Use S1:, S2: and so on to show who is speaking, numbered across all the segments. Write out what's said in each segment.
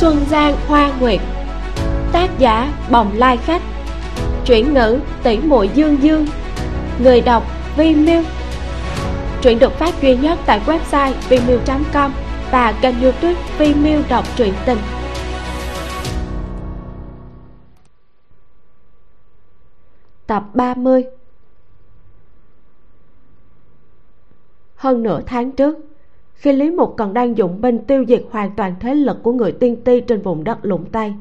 S1: Xuân Giang Hoa Nguyệt. Tác giả Bồng Lai Khách. Chuyển ngữ tỷ muội Dương Dương. Người đọc Vi Miu Truyện được phát duy nhất tại website vimiu.com và kênh youtube Vi Miu đọc truyện tình. Tập 30 Hơn nửa tháng trước khi lý mục còn đang dụng binh tiêu diệt hoàn toàn thế lực của người tiên ti trên vùng đất lũng tây,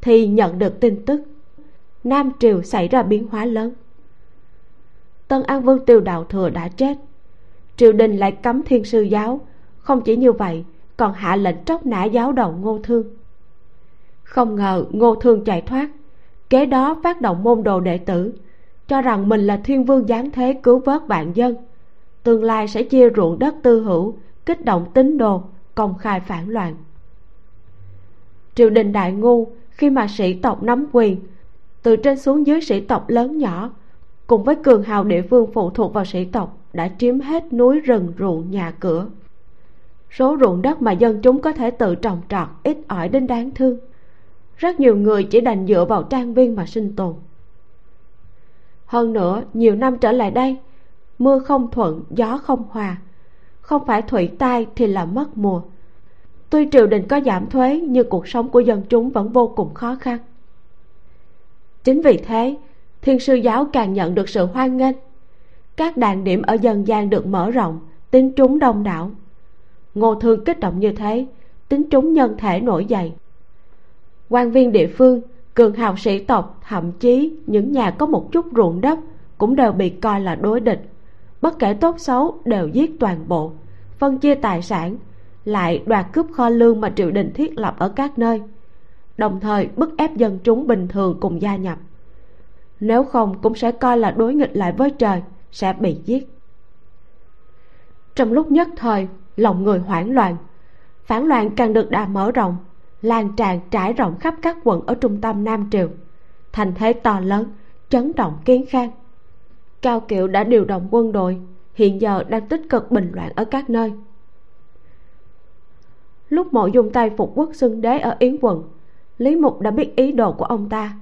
S1: thì nhận được tin tức nam triều xảy ra biến hóa lớn. Tân an vương tiêu đạo thừa đã chết, triều đình lại cấm thiên sư giáo. Không chỉ như vậy, còn hạ lệnh tróc nã giáo đầu ngô thương. Không ngờ ngô thương chạy thoát, kế đó phát động môn đồ đệ tử, cho rằng mình là thiên vương giáng thế cứu vớt vạn dân, tương lai sẽ chia ruộng đất tư hữu kích động tín đồ, công khai phản loạn. Triều đình đại ngu khi mà sĩ tộc nắm quyền, từ trên xuống dưới sĩ tộc lớn nhỏ, cùng với cường hào địa phương phụ thuộc vào sĩ tộc, đã chiếm hết núi rừng ruộng nhà cửa. Số ruộng đất mà dân chúng có thể tự trồng trọt ít ỏi đến đáng thương. Rất nhiều người chỉ đành dựa vào trang viên mà sinh tồn. Hơn nữa, nhiều năm trở lại đây, mưa không thuận, gió không hòa không phải thủy tai thì là mất mùa. Tuy triều đình có giảm thuế, nhưng cuộc sống của dân chúng vẫn vô cùng khó khăn. Chính vì thế, thiên sư giáo càng nhận được sự hoan nghênh. Các đàn điểm ở dân gian được mở rộng, tính trúng đông đảo. Ngô thương kích động như thế, tính trúng nhân thể nổi dậy. Quan viên địa phương, cường hào sĩ tộc, thậm chí những nhà có một chút ruộng đất cũng đều bị coi là đối địch bất kể tốt xấu đều giết toàn bộ, phân chia tài sản, lại đoạt cướp kho lương mà triều đình thiết lập ở các nơi, đồng thời bức ép dân chúng bình thường cùng gia nhập. Nếu không cũng sẽ coi là đối nghịch lại với trời, sẽ bị giết. Trong lúc nhất thời, lòng người hoảng loạn, phản loạn càng được đà mở rộng, lan tràn trải rộng khắp các quận ở trung tâm nam triều, thành thế to lớn, chấn động kiến khang cao kiệu đã điều động quân đội, hiện giờ đang tích cực bình loạn ở các nơi. Lúc mộ dung tay phục quốc xưng đế ở yến quận, lý mục đã biết ý đồ của ông ta.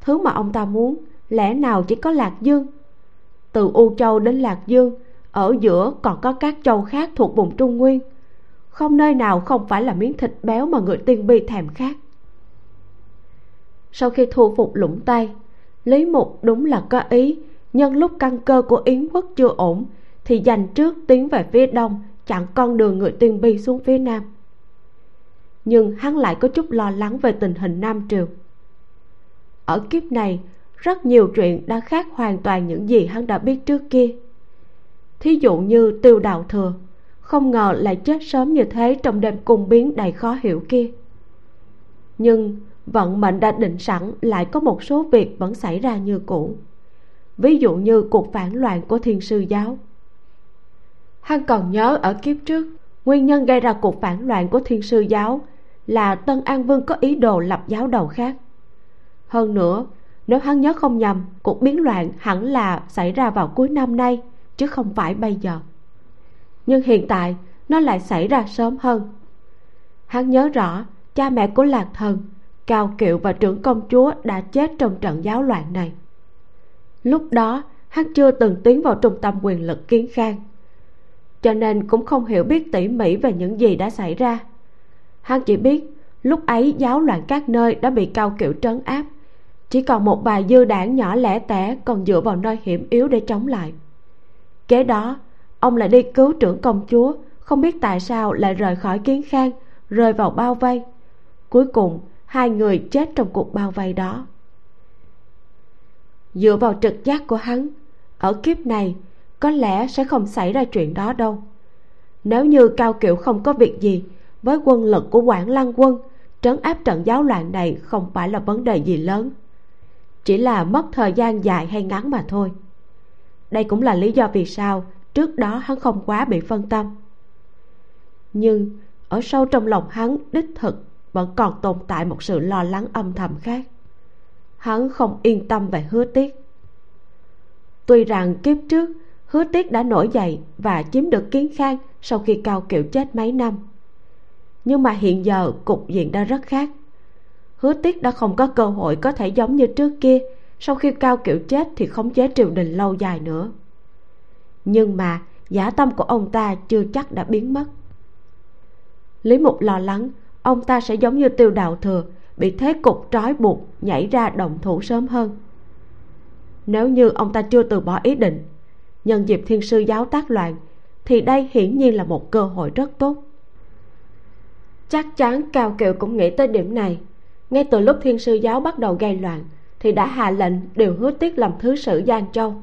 S1: Thứ mà ông ta muốn, lẽ nào chỉ có lạc dương? Từ u châu đến lạc dương, ở giữa còn có các châu khác thuộc vùng trung nguyên. Không nơi nào không phải là miếng thịt béo mà người tiên bi thèm khát. Sau khi thu phục lũng tây, lý mục đúng là có ý nhân lúc căn cơ của yến quốc chưa ổn, thì dành trước tiến về phía đông, chặn con đường người tiên bi xuống phía nam. Nhưng hắn lại có chút lo lắng về tình hình nam triều. Ở kiếp này, rất nhiều chuyện đã khác hoàn toàn những gì hắn đã biết trước kia. Thí dụ như tiêu đạo thừa, không ngờ lại chết sớm như thế trong đêm cung biến đầy khó hiểu kia. Nhưng vận mệnh đã định sẵn, lại có một số việc vẫn xảy ra như cũ ví dụ như cuộc phản loạn của thiên sư giáo. Hắn còn nhớ ở kiếp trước, nguyên nhân gây ra cuộc phản loạn của thiên sư giáo là tân an vương có ý đồ lập giáo đầu khác. Hơn nữa, nếu hắn nhớ không nhầm, cuộc biến loạn hẳn là xảy ra vào cuối năm nay, chứ không phải bây giờ. Nhưng hiện tại, nó lại xảy ra sớm hơn. Hắn nhớ rõ, cha mẹ của lạc thần, cao kiệu và trưởng công chúa đã chết trong trận giáo loạn này lúc đó, hắn chưa từng tiến vào trung tâm quyền lực kiến khang. Cho nên cũng không hiểu biết tỉ mỉ về những gì đã xảy ra. Hắn chỉ biết, lúc ấy giáo loạn các nơi đã bị cao kiểu trấn áp. Chỉ còn một vài dư đảng nhỏ lẻ tẻ còn dựa vào nơi hiểm yếu để chống lại. Kế đó, ông lại đi cứu trưởng công chúa, không biết tại sao lại rời khỏi kiến khang, rơi vào bao vây. Cuối cùng, hai người chết trong cuộc bao vây đó dựa vào trực giác của hắn, ở kiếp này, có lẽ sẽ không xảy ra chuyện đó đâu. Nếu như cao kiệu không có việc gì với quân lực của quảng lăng quân, trấn áp trận giáo loạn này không phải là vấn đề gì lớn. Chỉ là mất thời gian dài hay ngắn mà thôi. Đây cũng là lý do vì sao trước đó hắn không quá bị phân tâm. Nhưng ở sâu trong lòng hắn, đích thực vẫn còn tồn tại một sự lo lắng âm thầm khác hắn không yên tâm về hứa tiết. Tuy rằng kiếp trước, hứa tiết đã nổi dậy và chiếm được kiến khang sau khi cao kiệu chết mấy năm. Nhưng mà hiện giờ cục diện đã rất khác. Hứa tiết đã không có cơ hội có thể giống như trước kia. Sau khi cao kiểu chết thì khống chế triều đình lâu dài nữa. Nhưng mà giả tâm của ông ta chưa chắc đã biến mất. Lý mục lo lắng, ông ta sẽ giống như tiêu đạo thừa bị thế cục trói buộc nhảy ra động thủ sớm hơn. Nếu như ông ta chưa từ bỏ ý định, nhân dịp thiên sư giáo tác loạn, thì đây hiển nhiên là một cơ hội rất tốt. Chắc chắn cao kiều cũng nghĩ tới điểm này. Ngay từ lúc thiên sư giáo bắt đầu gây loạn, thì đã hạ lệnh điều hứa tiết làm thứ sử giang châu.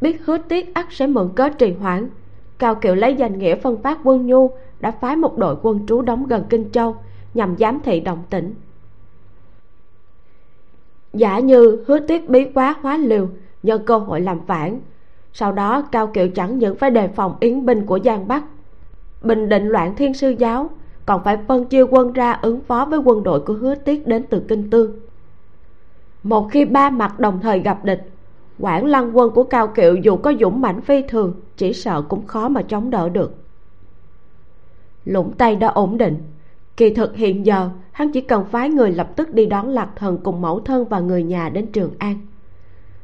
S1: Biết hứa tiết ắt sẽ mượn cớ trì hoãn, cao kiều lấy danh nghĩa phân phát quân nhu đã phái một đội quân trú đóng gần kinh châu nhằm giám thị động tĩnh giả như hứa tiết bí quá hóa liều, nhân cơ hội làm phản sau đó, cao kiệu chẳng những phải đề phòng yến binh của giang bắc. Bình định loạn thiên sư giáo, còn phải phân chia quân ra ứng phó với quân đội của hứa tiết đến từ kinh tương một khi ba mặt đồng thời gặp địch quảng lăng quân của cao kiệu dù có dũng mãnh phi thường, chỉ sợ cũng khó mà chống đỡ được. Lũng tây đã ổn định kỳ thực hiện giờ, hắn chỉ cần phái người lập tức đi đón lạc thần cùng mẫu thân và người nhà đến trường an.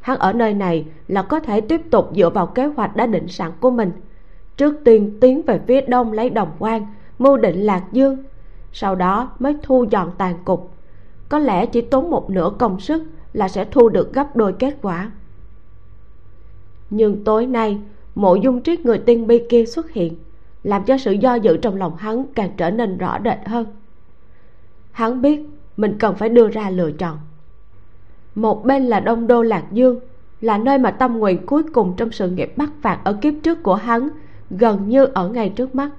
S1: Hắn ở nơi này là có thể tiếp tục dựa vào kế hoạch đã định sẵn của mình. Trước tiên tiến về phía đông lấy đồng quan, mưu định lạc dương, sau đó mới thu dọn tàn cục. Có lẽ chỉ tốn một nửa công sức là sẽ thu được gấp đôi kết quả. Nhưng tối nay, mộ dung triết người tiên bi kia xuất hiện làm cho sự do dự trong lòng hắn càng trở nên rõ rệt hơn. Hắn biết mình cần phải đưa ra lựa chọn. Một bên là đông đô lạc dương, là nơi mà tâm nguyện cuối cùng trong sự nghiệp bắt phạt ở kiếp trước của hắn gần như ở ngay trước mắt.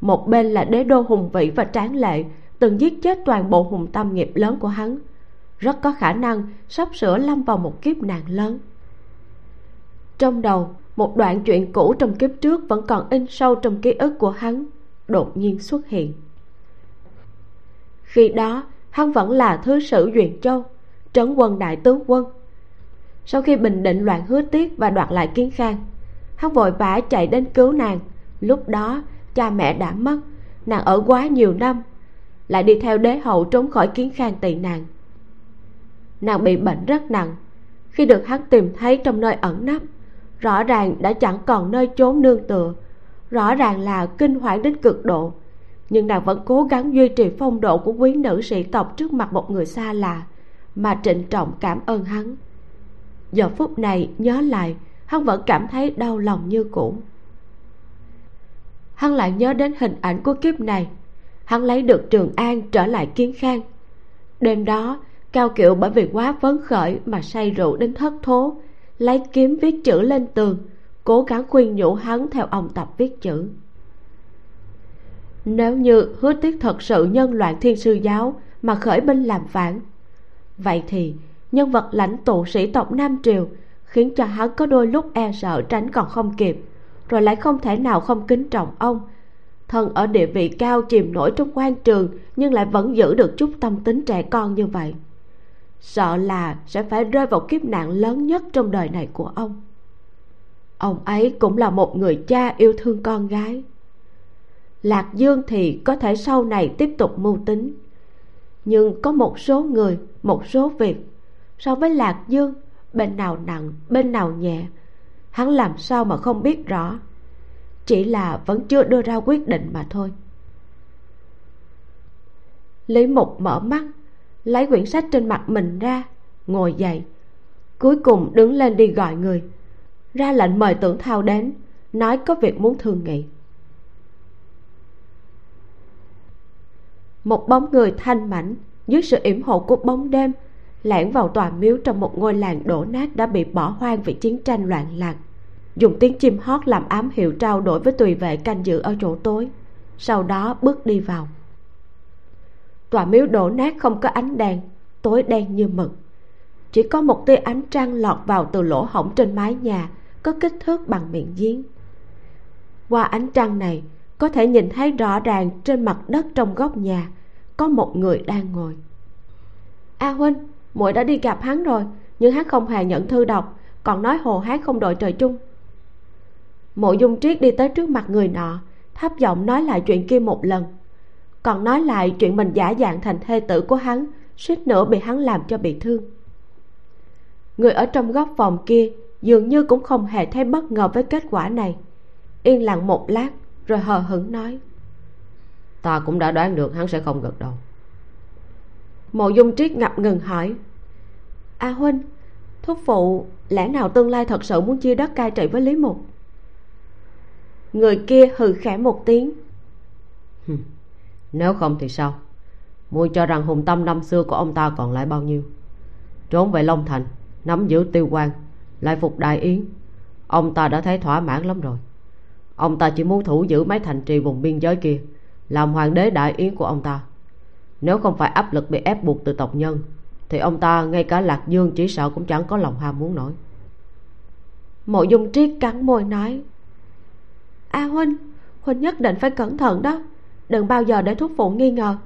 S1: Một bên là đế đô hùng vĩ và tráng lệ, từng giết chết toàn bộ hùng tâm nghiệp lớn của hắn, rất có khả năng sắp sửa lâm vào một kiếp nạn lớn. Trong đầu một đoạn chuyện cũ trong kiếp trước vẫn còn in sâu trong ký ức của hắn, đột nhiên xuất hiện. Khi đó, hắn vẫn là thứ sử duyện châu, trấn quân đại tướng quân. Sau khi bình định loạn hứa tiết và đoạt lại kiến khang, hắn vội vã chạy đến cứu nàng. Lúc đó, cha mẹ đã mất, nàng ở quá nhiều năm, lại đi theo đế hậu trốn khỏi kiến khang tị nạn nàng bị bệnh rất nặng, khi được hắn tìm thấy trong nơi ẩn nấp rõ ràng đã chẳng còn nơi trốn nương tựa. Rõ ràng là kinh hoảng đến cực độ. Nhưng nàng vẫn cố gắng duy trì phong độ của quý nữ sĩ tộc trước mặt một người xa lạ, mà trịnh trọng cảm ơn hắn. Giờ phút này, nhớ lại, hắn vẫn cảm thấy đau lòng như cũ. Hắn lại nhớ đến hình ảnh của kiếp này. Hắn lấy được trường an trở lại kiến khang. Đêm đó, cao kiệu bởi vì quá phấn khởi mà say rượu đến thất thố lấy kiếm viết chữ lên tường, cố gắng khuyên nhủ hắn theo ông tập viết chữ. Nếu như hứa tiết thật sự nhân loạn thiên sư giáo mà khởi binh làm phản, vậy thì nhân vật lãnh tụ sĩ tộc nam triều khiến cho hắn có đôi lúc e sợ tránh còn không kịp, rồi lại không thể nào không kính trọng ông. Thân ở địa vị cao chìm nổi trong quan trường nhưng lại vẫn giữ được chút tâm tính trẻ con như vậy sợ là sẽ phải rơi vào kiếp nạn lớn nhất trong đời này của ông. Ông ấy cũng là một người cha yêu thương con gái. Lạc dương thì có thể sau này tiếp tục mưu tính, nhưng có một số người, một số việc, so với lạc dương, bên nào nặng, bên nào nhẹ, hắn làm sao mà không biết rõ, chỉ là vẫn chưa đưa ra quyết định mà thôi. Lý mục mở mắt lấy quyển sách trên mặt mình ra, ngồi dậy. Cuối cùng đứng lên đi gọi người. Ra lệnh mời tưởng thao đến, nói có việc muốn thương nghị. Một bóng người thanh mảnh dưới sự yểm hộ của bóng đêm lẻn vào tòa miếu trong một ngôi làng đổ nát đã bị bỏ hoang vì chiến tranh loạn lạc. Dùng tiếng chim hót làm ám hiệu trao đổi với tùy vệ canh giữ ở chỗ tối, sau đó bước đi vào tòa miếu đổ nát không có ánh đèn, tối đen như mực. Chỉ có một tia ánh trăng lọt vào từ lỗ hổng trên mái nhà, có kích thước bằng miệng giếng. Qua ánh trăng này, có thể nhìn thấy rõ ràng trên mặt đất trong góc nhà, có một người đang ngồi. A huynh muội đã đi gặp hắn rồi, nhưng hắn không hề nhận thư đọc, còn nói hồ hát không đội trời chung. Mộ dung triết đi tới trước mặt người nọ, thấp giọng nói lại chuyện kia một lần còn nói lại chuyện mình giả dạng thành thê tử của hắn suýt nữa bị hắn làm cho bị thương. Người ở trong góc phòng kia dường như cũng không hề thấy bất ngờ với kết quả này. Yên lặng một lát rồi hờ hững nói.
S2: Ta cũng đã đoán được hắn sẽ không gật đầu.
S1: Mộ dung triết ngập ngừng hỏi. A huynh thúc phụ lẽ nào tương lai thật sự muốn chia đất cai trị với lý mục? Người kia hừ khẽ một tiếng
S2: nếu không thì sao? Muội cho rằng hùng tâm năm xưa của ông ta còn lại bao nhiêu? Trốn về long thành, nắm giữ tiêu quan lại phục đại yến. Ông ta đã thấy thỏa mãn lắm rồi. Ông ta chỉ muốn thủ giữ mấy thành trì vùng biên giới kia, làm hoàng đế đại yến của ông ta. Nếu không phải áp lực bị ép buộc từ tộc nhân, thì ông ta ngay cả lạc dương chỉ sợ cũng chẳng có lòng ham muốn nổi.
S1: Mộ dung triết cắn môi nói, a huynh huynh nhất định phải cẩn thận đó đừng bao giờ để thuốc phụ nghi ngờ.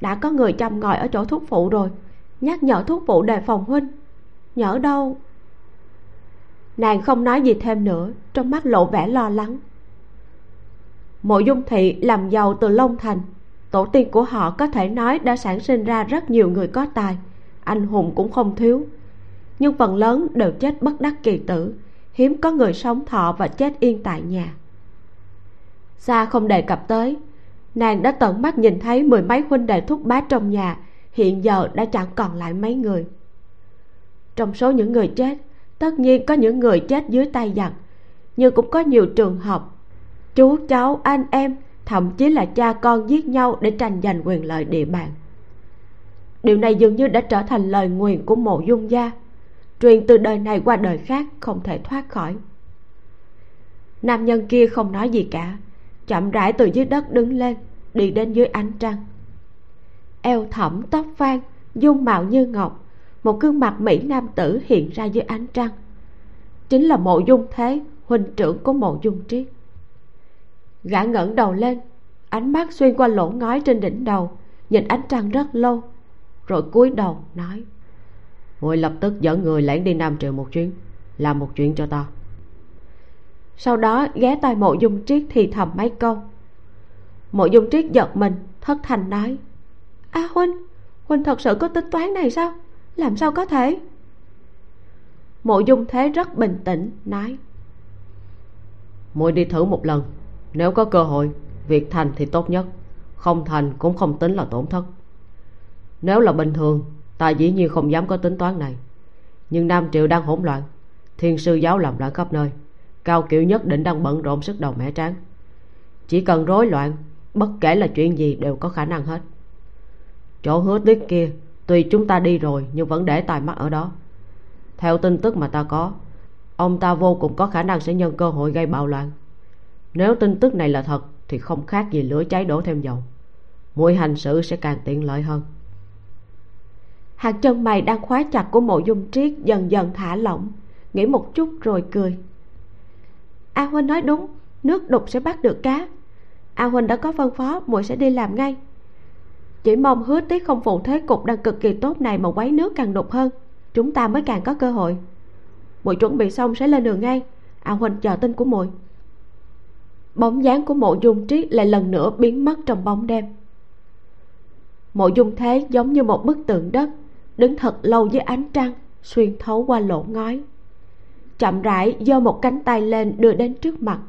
S1: Đã có người chăm ngồi ở chỗ thuốc phụ rồi. Nhắc nhở thuốc phụ đề phòng huynh. Nhỡ đâu? Nàng không nói gì thêm nữa, trong mắt lộ vẻ lo lắng. Mộ dung thị làm giàu từ long thành. Tổ tiên của họ có thể nói đã sản sinh ra rất nhiều người có tài. Anh hùng cũng không thiếu. Nhưng phần lớn đều chết bất đắc kỳ tử. Hiếm có người sống thọ và chết yên tại nhà. Xa không đề cập tới nàng đã tận mắt nhìn thấy mười mấy huynh đệ thúc bá trong nhà, hiện giờ đã chẳng còn lại mấy người. Trong số những người chết, tất nhiên có những người chết dưới tay giặc, nhưng cũng có nhiều trường hợp. Chú, cháu, anh em, thậm chí là cha con giết nhau để tranh giành quyền lợi địa bàn. Điều này dường như đã trở thành lời nguyền của mộ dung gia, truyền từ đời này qua đời khác không thể thoát khỏi. Nam nhân kia không nói gì cả chậm rãi từ dưới đất đứng lên, đi đến dưới ánh trăng. Eo thẳm tóc vang dung mạo như ngọc, một gương mặt mỹ nam tử hiện ra dưới ánh trăng. Chính là mộ dung thế, huynh trưởng của mộ dung triết. Gã ngẩng đầu lên, ánh mắt xuyên qua lỗ ngói trên đỉnh đầu, nhìn ánh trăng rất lâu, rồi cúi đầu nói.
S2: Muội lập tức dẫn người lẻn đi nam triều một chuyến, làm một chuyện cho ta
S1: sau đó ghé tai mộ dung triết thì thầm mấy câu. Mộ dung triết giật mình thất thanh nói a à, huynh huynh thật sự có tính toán này sao? Làm sao có thể? Mộ dung thế rất bình tĩnh nói
S2: muội đi thử một lần nếu có cơ hội việc thành thì tốt nhất không thành cũng không tính là tổn thất. Nếu là bình thường ta dĩ nhiên không dám có tính toán này. Nhưng nam triệu đang hỗn loạn thiên sư giáo làm loạn khắp nơi cao kiểu nhất định đang bận rộn sức đầu mẻ tráng. Chỉ cần rối loạn, bất kể là chuyện gì đều có khả năng hết. Chỗ hứa tuyết kia, tuy chúng ta đi rồi nhưng vẫn để tài mắt ở đó. Theo tin tức mà ta có, ông ta vô cùng có khả năng sẽ nhân cơ hội gây bạo loạn. Nếu tin tức này là thật, thì không khác gì lửa cháy đổ thêm dầu. Mũi hành sự sẽ càng tiện lợi hơn.
S1: Hạt chân mày đang khóa chặt của mộ dung triết dần dần thả lỏng. Nghĩ một chút rồi cười a huynh nói đúng, nước đục sẽ bắt được cá. A huynh đã có phân phó, muội sẽ đi làm ngay. Chỉ mong hứa tiếc không phụ thế cục đang cực kỳ tốt này mà quấy nước càng đục hơn. Chúng ta mới càng có cơ hội. Muội chuẩn bị xong sẽ lên đường ngay. A huynh chờ tin của muội. Bóng dáng của mộ dung triết lại lần nữa biến mất trong bóng đêm. Mộ dung thế giống như một bức tượng đất, đứng thật lâu dưới ánh trăng, xuyên thấu qua lỗ ngói chậm rãi giơ một cánh tay lên đưa đến trước mặt.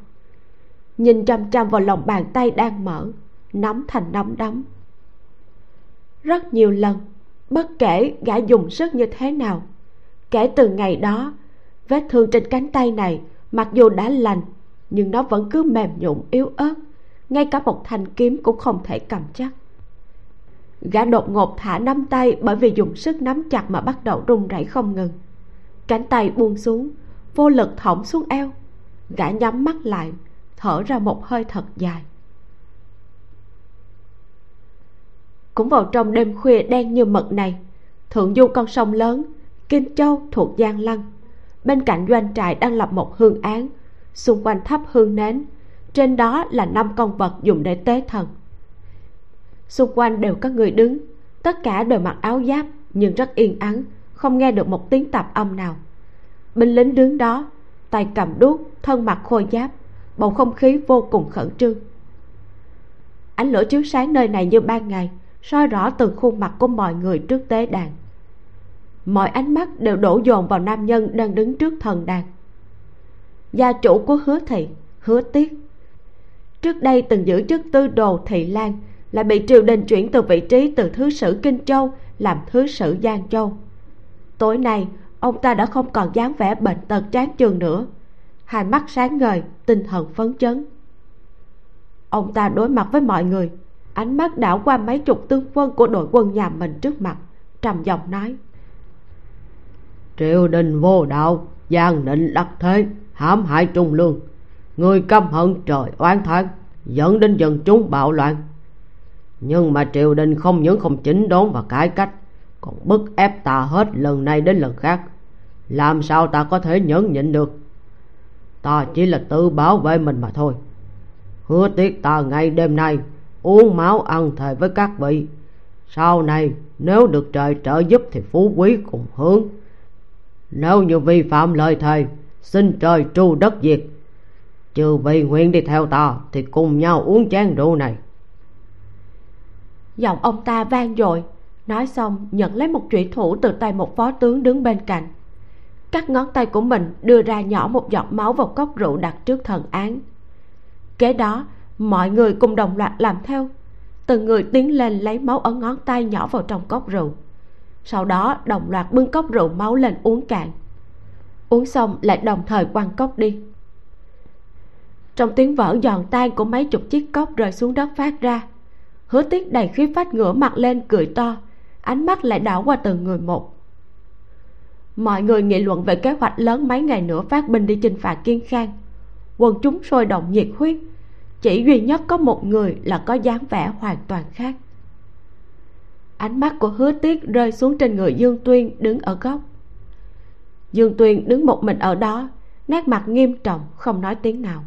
S1: Nhìn chăm chăm vào lòng bàn tay đang mở nắm thành nắm đấm. Rất nhiều lần, bất kể gã dùng sức như thế nào, kể từ ngày đó, vết thương trên cánh tay này mặc dù đã lành, nhưng nó vẫn cứ mềm nhũn, yếu ớt, ngay cả một thanh kiếm cũng không thể cầm chắc. Gã đột ngột thả nắm tay bởi vì dùng sức nắm chặt mà bắt đầu run rẩy không ngừng. Cánh tay buông xuống vô lực thõng xuống eo, gã nhắm mắt lại, thở ra một hơi thật dài. Cũng vào trong đêm khuya đen như mực này, thượng du con sông lớn, kinh châu thuộc giang lăng. Bên cạnh doanh trại đang lập một hương án, xung quanh thắp hương nến, trên đó là năm con vật dùng để tế thần. Xung quanh đều có người đứng, tất cả đều mặc áo giáp nhưng rất yên ắng, không nghe được một tiếng tạp âm nào binh lính đứng đó, tay cầm đuốc, thân mặc khôi giáp, bầu không khí vô cùng khẩn trương. Ánh lửa chiếu sáng nơi này như ban ngày, soi rõ từng khuôn mặt của mọi người trước tế đàn. Mọi ánh mắt đều đổ dồn vào nam nhân đang đứng trước thần đàn. Gia chủ của hứa thị, hứa tiết. Trước đây từng giữ chức tư đồ thị lan lại bị triều đình chuyển từ vị trí từ thứ sử kinh châu làm thứ sử giang châu. Tối nay ông ta đã không còn dáng vẻ bệnh tật tráng trường nữa. Hai mắt sáng ngời, tinh thần phấn chấn. Ông ta đối mặt với mọi người. Ánh mắt đảo qua mấy chục tướng quân của đội quân nhà mình trước mặt, trầm giọng nói.
S2: Triều đình vô đạo, giang định đắc thế, hãm hại trung lương. Người căm hận trời oán thán, dẫn đến dân chúng bạo loạn. Nhưng mà triều đình không những không chỉnh đốn và cải cách, còn bức ép ta hết lần này đến lần khác làm sao ta có thể nhẫn nhịn được? Ta chỉ là tự bảo vệ mình mà thôi. Hứa tiếc ta ngay đêm nay uống máu ăn thề với các vị. Sau này, nếu được trời trợ giúp thì phú quý cùng hướng. Nếu như vi phạm lời thề, xin trời tru đất diệt. Trừ vì nguyện đi theo ta thì cùng nhau uống chén rượu này.
S1: Giọng ông ta vang dội. Nói xong, nhận lấy một trụy thủ từ tay một phó tướng đứng bên cạnh các ngón tay của mình, đưa ra nhỏ một giọt máu vào cốc rượu đặt trước thần án. Kế đó, mọi người cùng đồng loạt làm theo. Từng người tiến lên lấy máu ở ngón tay nhỏ vào trong cốc rượu. Sau đó, đồng loạt bưng cốc rượu máu lên uống cạn. Uống xong lại đồng thời quăng cốc đi. Trong tiếng vỡ giòn tan của mấy chục chiếc cốc rơi xuống đất phát ra, hứa tiết đầy khí phách ngửa mặt lên cười to, ánh mắt lại đảo qua từng người một mọi người nghị luận về kế hoạch lớn mấy ngày nữa phát binh đi chinh phạt kiên khang. Quần chúng sôi động nhiệt huyết. Chỉ duy nhất có một người là có dáng vẻ hoàn toàn khác. Ánh mắt của hứa tiết rơi xuống trên người dương tuyên đứng ở góc. Dương tuyên đứng một mình ở đó, nét mặt nghiêm trọng, không nói tiếng nào.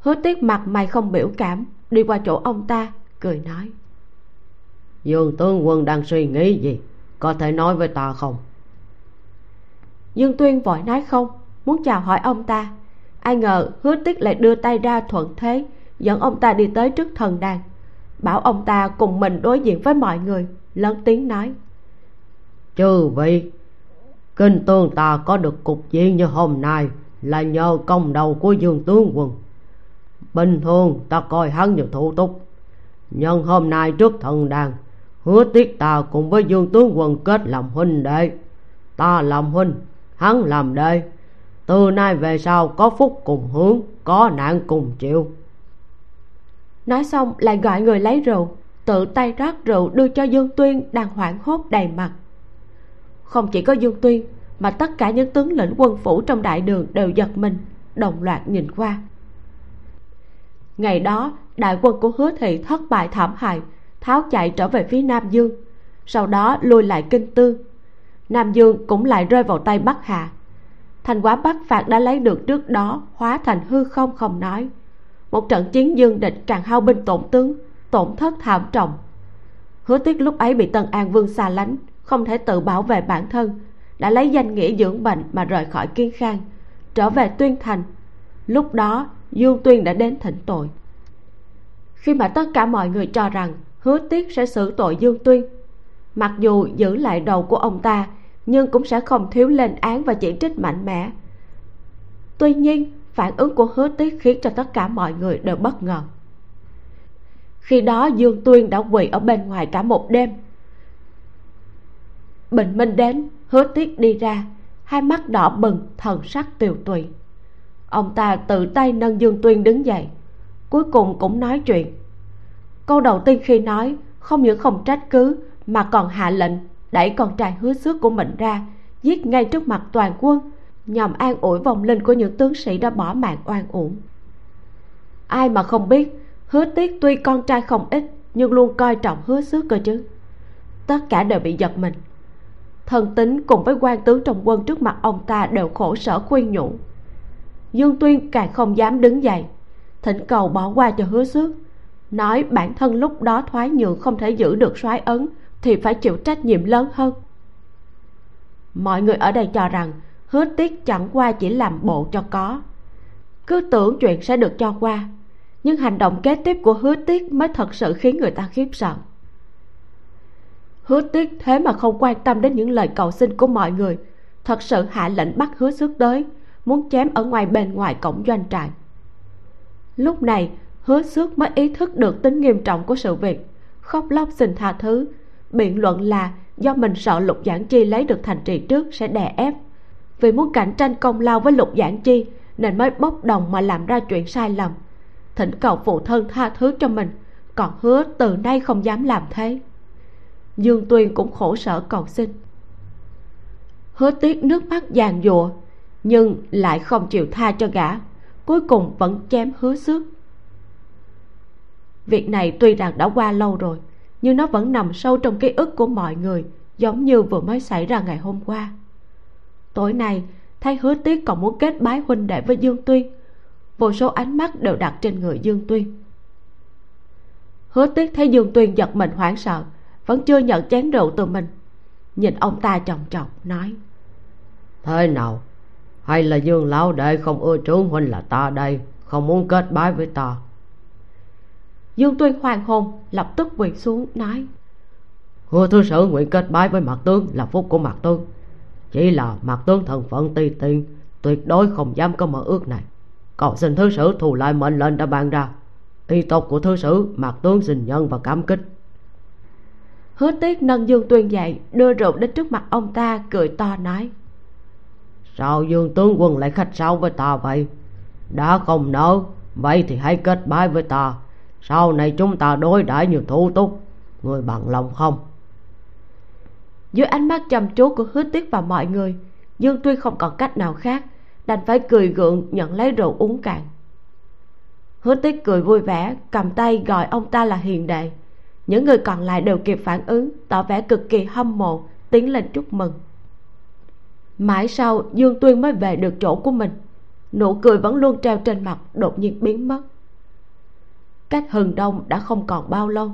S1: Hứa tiết mặt mày không biểu cảm, đi qua chỗ ông ta, cười nói.
S2: Dương tướng quân đang suy nghĩ gì? Có thể nói với ta không?
S1: Dương tuyên vội nói không, muốn chào hỏi ông ta. Ai ngờ hứa tích lại đưa tay ra thuận thế, dẫn ông ta đi tới trước thần đàn. Bảo ông ta cùng mình đối diện với mọi người, lớn tiếng nói.
S2: Chư vị, kinh tương ta có được cục diện như hôm nay là nhờ công đầu của dương tướng quân. Bình thường ta coi hắn như thủ tục. Nhưng hôm nay trước thần đàn, hứa tiết ta cùng với dương tướng quân kết làm huynh đệ. Ta làm huynh hắn làm đệ từ nay về sau có phúc cùng hướng, có nạn cùng chịu.
S1: Nói xong lại gọi người lấy rượu, tự tay rót rượu đưa cho dương tuyên đang hoảng hốt đầy mặt. Không chỉ có dương tuyên, mà tất cả những tướng lĩnh quân phủ trong đại đường đều giật mình, đồng loạt nhìn qua. Ngày đó, đại quân của hứa thị thất bại thảm hại, tháo chạy trở về phía nam dương, sau đó lui lại kinh tương nam dương cũng lại rơi vào tay bắc hà. Thành quả bắc phạt đã lấy được trước đó, hóa thành hư không không nói. Một trận chiến dương địch càng hao binh tổn tướng, tổn thất thảm trọng. Hứa tiếc lúc ấy bị tân an vương xa lánh, không thể tự bảo vệ bản thân, đã lấy danh nghĩa dưỡng bệnh mà rời khỏi kiên khang, trở về tuyên thành. Lúc đó dương tuyên đã đến thỉnh tội. Khi mà tất cả mọi người cho rằng hứa tiếc sẽ xử tội dương tuyên, mặc dù giữ lại đầu của ông ta nhưng cũng sẽ không thiếu lên án và chỉ trích mạnh mẽ. Tuy nhiên, phản ứng của hứa tiết khiến cho tất cả mọi người đều bất ngờ. Khi đó, dương tuyên đã quỳ ở bên ngoài cả một đêm. Bình minh đến, hứa tiết đi ra, hai mắt đỏ bừng, thần sắc tiều tụy. Ông ta tự tay nâng dương tuyên đứng dậy, cuối cùng cũng nói chuyện. Câu đầu tiên khi nói, không những không trách cứ, mà còn hạ lệnh đẩy con trai hứa xước của mình ra, giết ngay trước mặt toàn quân. Nhằm an ủi vòng linh của những tướng sĩ đã bỏ mạng oan uổng. Ai mà không biết, hứa tiếc tuy con trai không ít, nhưng luôn coi trọng hứa xước cơ chứ. Tất cả đều bị giật mình. Thần tính cùng với quan tướng trong quân trước mặt ông ta đều khổ sở khuyên nhủ. Dương tuyên càng không dám đứng dậy, thỉnh cầu bỏ qua cho hứa xước, nói bản thân lúc đó thoái nhượng không thể giữ được soái ấn thì phải chịu trách nhiệm lớn hơn. Mọi người ở đây cho rằng, hứa tiếc chẳng qua chỉ làm bộ cho có. Cứ tưởng chuyện sẽ được cho qua, nhưng hành động kế tiếp của hứa tiết mới thật sự khiến người ta khiếp sợ. Hứa tiết thế mà không quan tâm đến những lời cầu xin của mọi người, thật sự hạ lệnh bắt hứa xước tới, muốn chém ở ngoài bên ngoài cổng doanh trại. Lúc này, hứa xước mới ý thức được tính nghiêm trọng của sự việc, khóc lóc xin tha thứ biện luận là do mình sợ lục giảng chi lấy được thành trì trước sẽ đè ép. Vì muốn cạnh tranh công lao với lục giảng chi nên mới bốc đồng mà làm ra chuyện sai lầm. Thỉnh cầu phụ thân tha thứ cho mình, còn hứa từ nay không dám làm thế. Dương tuyên cũng khổ sở cầu xin. Hứa tiếc nước mắt giàn giụa, nhưng lại không chịu tha cho gã, cuối cùng vẫn chém hứa xước. Việc này tuy rằng đã qua lâu rồi nhưng nó vẫn nằm sâu trong ký ức của mọi người, giống như vừa mới xảy ra ngày hôm qua. Tối nay, thấy hứa tiết còn muốn kết bái huynh đệ với dương tuyên. Vô số ánh mắt đều đặt trên người dương tuyên. Hứa tiết thấy dương tuyên giật mình hoảng sợ, vẫn chưa nhận chén rượu từ mình. Nhìn ông ta chòng chọc nói,
S2: thế nào? Hay là dương lão đệ không ưa trướng huynh là ta đây, không muốn kết bái với ta?
S1: Dương tuyên hoàng hồn lập tức quỳ xuống nói.
S2: Hứa thứ sử nguyện kết bái với mặt tướng là phúc của mặt tướng. Chỉ là mặt tướng thần phận ti tiên tuyệt đối không dám có mơ ước này. Cầu xin thứ sử thù lại mệnh lệnh đã ban ra. Y tộc của thứ sử mặt tướng xin nhân và cảm kích.
S1: Hứa tiếc nâng dương tuyên dậy đưa rượu đến trước mặt ông ta cười to nói.
S2: Sao dương tướng quân lại khách sáo với ta vậy? Đã không nỡ vậy thì hãy kết bái với ta sau này chúng ta đối đãi như thủ túc. Người bằng lòng không?
S1: Dưới ánh mắt chăm chú của hứa Tuyết và mọi người, dương tuyên không còn cách nào khác, đành phải cười gượng nhận lấy rượu uống cạn. Hứa Tuyết cười vui vẻ, cầm tay gọi ông ta là hiền đệ. Những người còn lại đều kịp phản ứng, tỏ vẻ cực kỳ hâm mộ, tiến lên chúc mừng. Mãi sau, dương tuyên mới về được chỗ của mình. Nụ cười vẫn luôn treo trên mặt, đột nhiên biến mất cách hừng đông đã không còn bao lâu.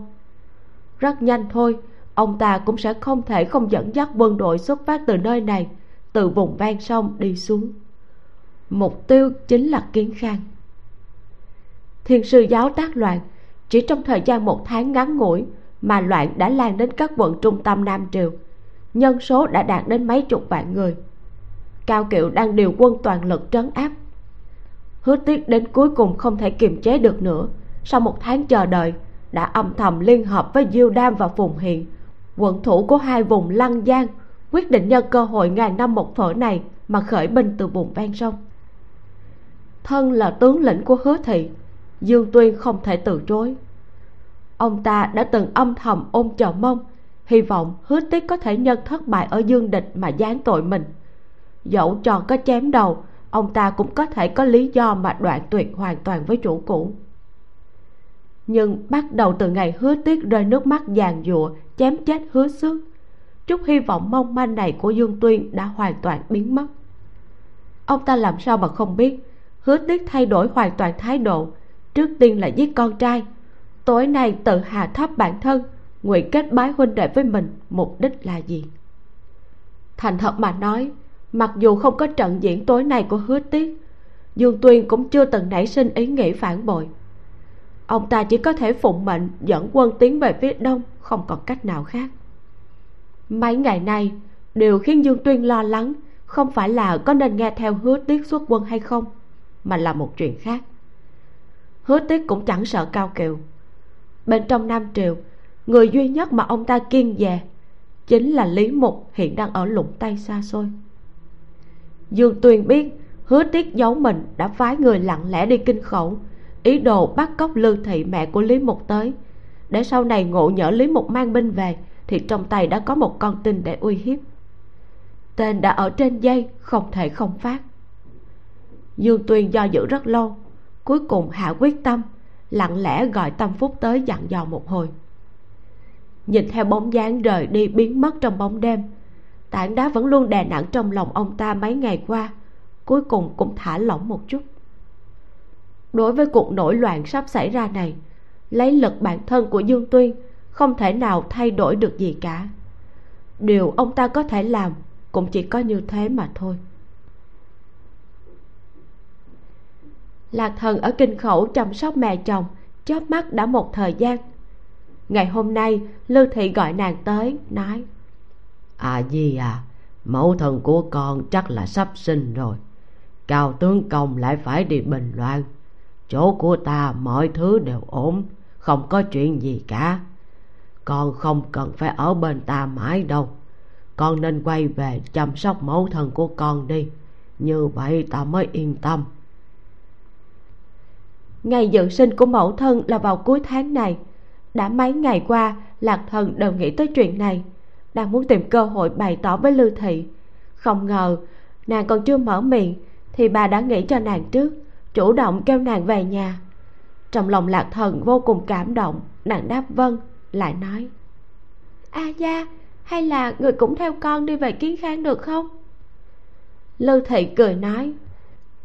S1: Rất nhanh thôi, ông ta cũng sẽ không thể không dẫn dắt quân đội xuất phát từ nơi này, từ vùng ven sông đi xuống. Mục tiêu chính là kiến khang. Thiên sư giáo tác loạn, chỉ trong thời gian một tháng ngắn ngủi mà loạn đã lan đến các quận trung tâm nam triều, nhân số đã đạt đến mấy chục vạn người. Cao kiệu đang điều quân toàn lực trấn áp. Hứa tiếc đến cuối cùng không thể kiềm chế được nữa sau một tháng chờ đợi, đã âm thầm liên hợp với diêu đam và phùng hiền. Quận thủ của hai vùng lăng giang quyết định nhân cơ hội ngàn năm một phở này mà khởi binh từ vùng ven sông. Thân là tướng lĩnh của hứa thị, dương tuyên không thể từ chối. Ông ta đã từng âm thầm ôm chờ mong, hy vọng hứa tiết có thể nhân thất bại ở dương địch mà giáng tội mình. Dẫu cho có chém đầu, ông ta cũng có thể có lý do mà đoạn tuyệt hoàn toàn với chủ cũ nhưng bắt đầu từ ngày hứa Tuyết rơi nước mắt giàn giụa, chém chết hứa xước. Chút hy vọng mong manh này của dương tuyên đã hoàn toàn biến mất. Ông ta làm sao mà không biết? Hứa Tuyết thay đổi hoàn toàn thái độ. Trước tiên là giết con trai. Tối nay tự hạ thấp bản thân, nguyện kết bái huynh đệ với mình, mục đích là gì? Thành thật mà nói, mặc dù không có trận diễn tối nay của hứa tiết dương tuyên cũng chưa từng nảy sinh ý nghĩ phản bội ông ta chỉ có thể phụng mệnh, dẫn quân tiến về phía đông, không còn cách nào khác. Mấy ngày nay, điều khiến dương tuyên lo lắng không phải là có nên nghe theo hứa tiết xuất quân hay không, mà là một chuyện khác. Hứa tiết cũng chẳng sợ cao kiều. Bên trong nam triều, người duy nhất mà ông ta kiên dè chính là lý mục hiện đang ở lũng tây xa xôi. Dương tuyền biết hứa tiết giấu mình đã phái người lặng lẽ đi kinh khẩu ý đồ bắt cóc lưu thị mẹ của lý mục tới. Để sau này ngộ nhỡ lý mục mang binh về, thì trong tay đã có một con tin để uy hiếp. Tên đã ở trên dây, không thể không phát. Dương tuyền do dự rất lâu, cuối cùng hạ quyết tâm, lặng lẽ gọi tâm phúc tới dặn dò một hồi. Nhìn theo bóng dáng rời đi biến mất trong bóng đêm, tảng đá vẫn luôn đè nặng trong lòng ông ta mấy ngày qua, cuối cùng cũng thả lỏng một chút đối với cuộc nổi loạn sắp xảy ra này, lấy lực bản thân của dương tuyên không thể nào thay đổi được gì cả. Điều ông ta có thể làm cũng chỉ có như thế mà thôi. Lạc thần ở kinh khẩu chăm sóc mẹ chồng chớp mắt đã một thời gian. Ngày hôm nay lưu thị gọi nàng tới, nói
S2: à gì à mẫu thần của con chắc là sắp sinh rồi. Cao tướng công lại phải đi bình loan chỗ của ta mọi thứ đều ổn, không có chuyện gì cả. Con không cần phải ở bên ta mãi đâu. Con nên quay về chăm sóc mẫu thân của con đi. Như vậy ta mới yên tâm.
S1: Ngày dự sinh của mẫu thân là vào cuối tháng này. Đã mấy ngày qua, lạc thần đều nghĩ tới chuyện này. Đang muốn tìm cơ hội bày tỏ với lưu thị. Không ngờ, nàng còn chưa mở miệng, thì bà đã nghĩ cho nàng trước chủ động kêu nàng về nhà. Trong lòng lạc thần vô cùng cảm động nàng đáp vâng lại nói. A gia hay là người cũng theo con đi về kiến khang được không? Lưu thị cười nói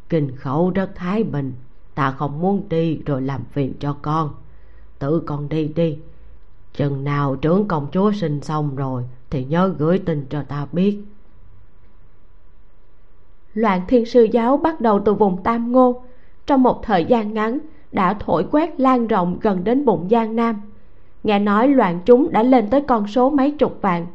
S2: kinh khẩu rất thái bình ta không muốn đi rồi làm phiền cho con. Tự con đi đi chừng nào trưởng công chúa sinh xong rồi thì nhớ gửi tin cho ta biết.
S1: Loạn thiên sư giáo bắt đầu từ vùng tam ngô trong một thời gian ngắn đã thổi quét lan rộng gần đến bụng giang nam. Nghe nói loạn chúng đã lên tới con số mấy chục vạn.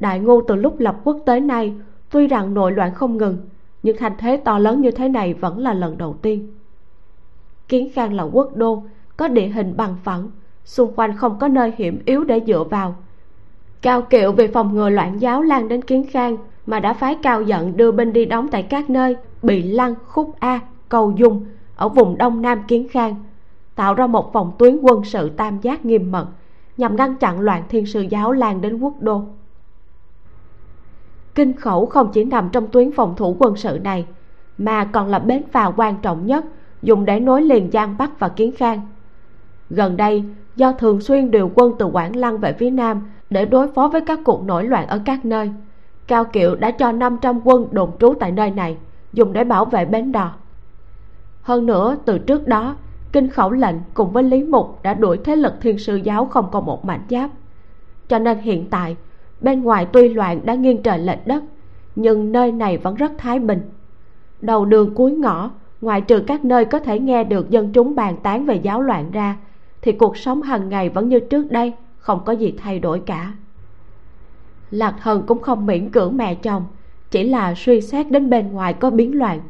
S1: Đại ngô từ lúc lập quốc tới nay, tuy rằng nội loạn không ngừng, nhưng thành thế to lớn như thế này vẫn là lần đầu tiên. Kiến khang là quốc đô, có địa hình bằng phẳng, xung quanh không có nơi hiểm yếu để dựa vào. Cao kiệu về phòng ngừa loạn giáo lan đến kiến khang mà đã phái cao giận đưa binh đi đóng tại các nơi, bị lăng khúc a cầu dung ở vùng đông nam kiến khang, tạo ra một phòng tuyến quân sự tam giác nghiêm mật nhằm ngăn chặn loạn thiên sư giáo lan đến quốc đô. Kinh khẩu không chỉ nằm trong tuyến phòng thủ quân sự này, mà còn là bến phà quan trọng nhất dùng để nối liền giang bắc và kiến khang. Gần đây, do thường xuyên điều quân từ quảng lăng về phía nam để đối phó với các cuộc nổi loạn ở các nơi, cao kiệu đã cho 500 quân đồn trú tại nơi này dùng để bảo vệ bến đò hơn nữa, từ trước đó, kinh khẩu lệnh cùng với lý mục đã đuổi thế lực thiên sư giáo không còn một mảnh giáp. Cho nên hiện tại, bên ngoài tuy loạn đã nghiêng trời lệch đất, nhưng nơi này vẫn rất thái bình. Đầu đường cuối ngõ, ngoài trừ các nơi có thể nghe được dân chúng bàn tán về giáo loạn ra, thì cuộc sống hàng ngày vẫn như trước đây, không có gì thay đổi cả. Lạc thần cũng không miễn cưỡng mẹ chồng, chỉ là suy xét đến bên ngoài có biến loạn.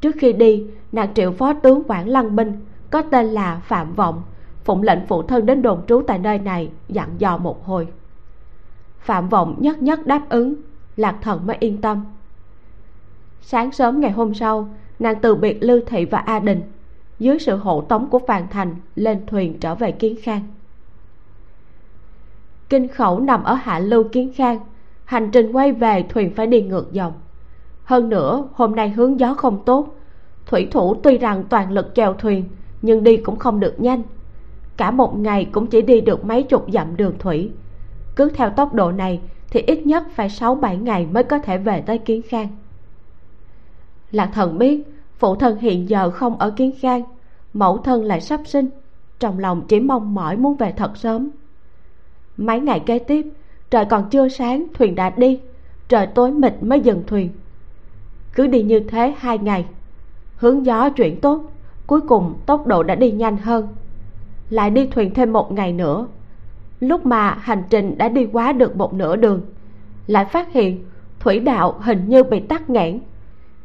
S1: Trước khi đi nàng triệu phó tướng quản lăng binh có tên là phạm vọng, phụng lệnh phụ thân đến đồn trú tại nơi này dặn dò một hồi. Phạm vọng nhất nhất đáp ứng, lạc thần mới yên tâm. Sáng sớm ngày hôm sau, nàng từ biệt lưu thị và a đình, dưới sự hộ tống của phàn thành lên thuyền trở về kiến khang. Kinh khẩu nằm ở hạ lưu kiến khang, hành trình quay về thuyền phải đi ngược dòng. Hơn nữa, hôm nay hướng gió không tốt thủy thủ tuy rằng toàn lực chèo thuyền, nhưng đi cũng không được nhanh. Cả một ngày cũng chỉ đi được mấy chục dặm đường thủy. Cứ theo tốc độ này thì ít nhất phải sáu bảy ngày mới có thể về tới kiến khang. Lạc thần biết, phụ thân hiện giờ không ở kiến khang, mẫu thân lại sắp sinh, trong lòng chỉ mong mỏi muốn về thật sớm. Mấy ngày kế tiếp, trời còn chưa sáng, thuyền đã đi, trời tối mịt mới dừng thuyền. Cứ đi như thế hai ngày hướng gió chuyển tốt, cuối cùng tốc độ đã đi nhanh hơn. Lại đi thuyền thêm một ngày nữa. Lúc mà hành trình đã đi quá được một nửa đường, lại phát hiện thủy đạo hình như bị tắc nghẽn.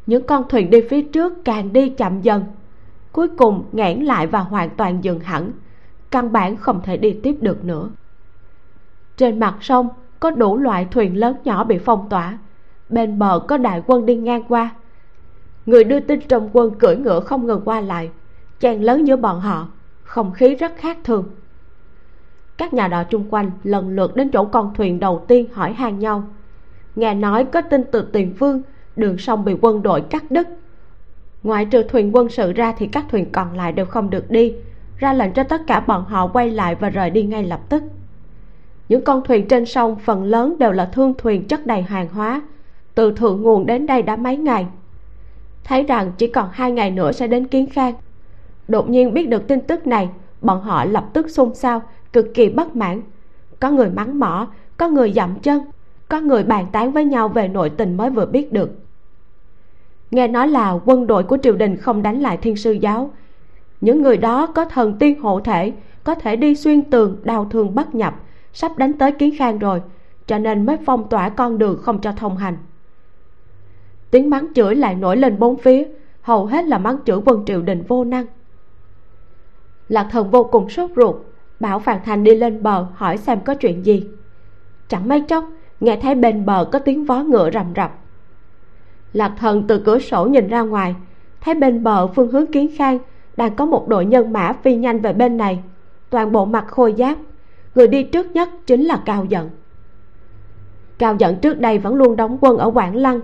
S1: Những con thuyền đi phía trước càng đi chậm dần, cuối cùng nghẽn lại và hoàn toàn dừng hẳn, căn bản không thể đi tiếp được nữa. Trên mặt sông có đủ loại thuyền lớn nhỏ bị phong tỏa, bên bờ có đại quân đi ngang qua người đưa tin trong quân cưỡi ngựa không ngừng qua lại chen lớn giữa bọn họ, không khí rất khác thường. Các nhà đò chung quanh lần lượt đến chỗ con thuyền đầu tiên hỏi han nhau. Nghe nói có tin từ tiền phương đường sông bị quân đội cắt đứt. Ngoại trừ thuyền quân sự ra thì các thuyền còn lại đều không được đi, ra lệnh cho tất cả bọn họ quay lại và rời đi ngay lập tức. Những con thuyền trên sông phần lớn đều là thương thuyền chất đầy hàng hóa, từ thượng nguồn đến đây đã mấy ngày thấy rằng chỉ còn hai ngày nữa sẽ đến kiến khang. Đột nhiên biết được tin tức này, bọn họ lập tức xôn xao, cực kỳ bất mãn. Có người mắng mỏ, có người dậm chân, có người bàn tán với nhau về nội tình mới vừa biết được. Nghe nói là quân đội của triều đình không đánh lại thiên sư giáo. Những người đó có thần tiên hộ thể, có thể đi xuyên tường, đào thương bất nhập, sắp đánh tới kiến khang rồi, cho nên mới phong tỏa con đường không cho thông hành tiếng mắng chửi lại nổi lên bốn phía, hầu hết là mắng chửi quân triều đình vô năng. Lạc thần vô cùng sốt ruột, bảo phàn thành đi lên bờ hỏi xem có chuyện gì. Chẳng mấy chốc, nghe thấy bên bờ có tiếng vó ngựa rầm rập. Lạc thần từ cửa sổ nhìn ra ngoài, thấy bên bờ phương hướng kiến khang, đang có một đội nhân mã phi nhanh về bên này. Toàn bộ mặt khôi giáp, người đi trước nhất chính là cao giận. Cao giận trước đây vẫn luôn đóng quân ở quảng lăng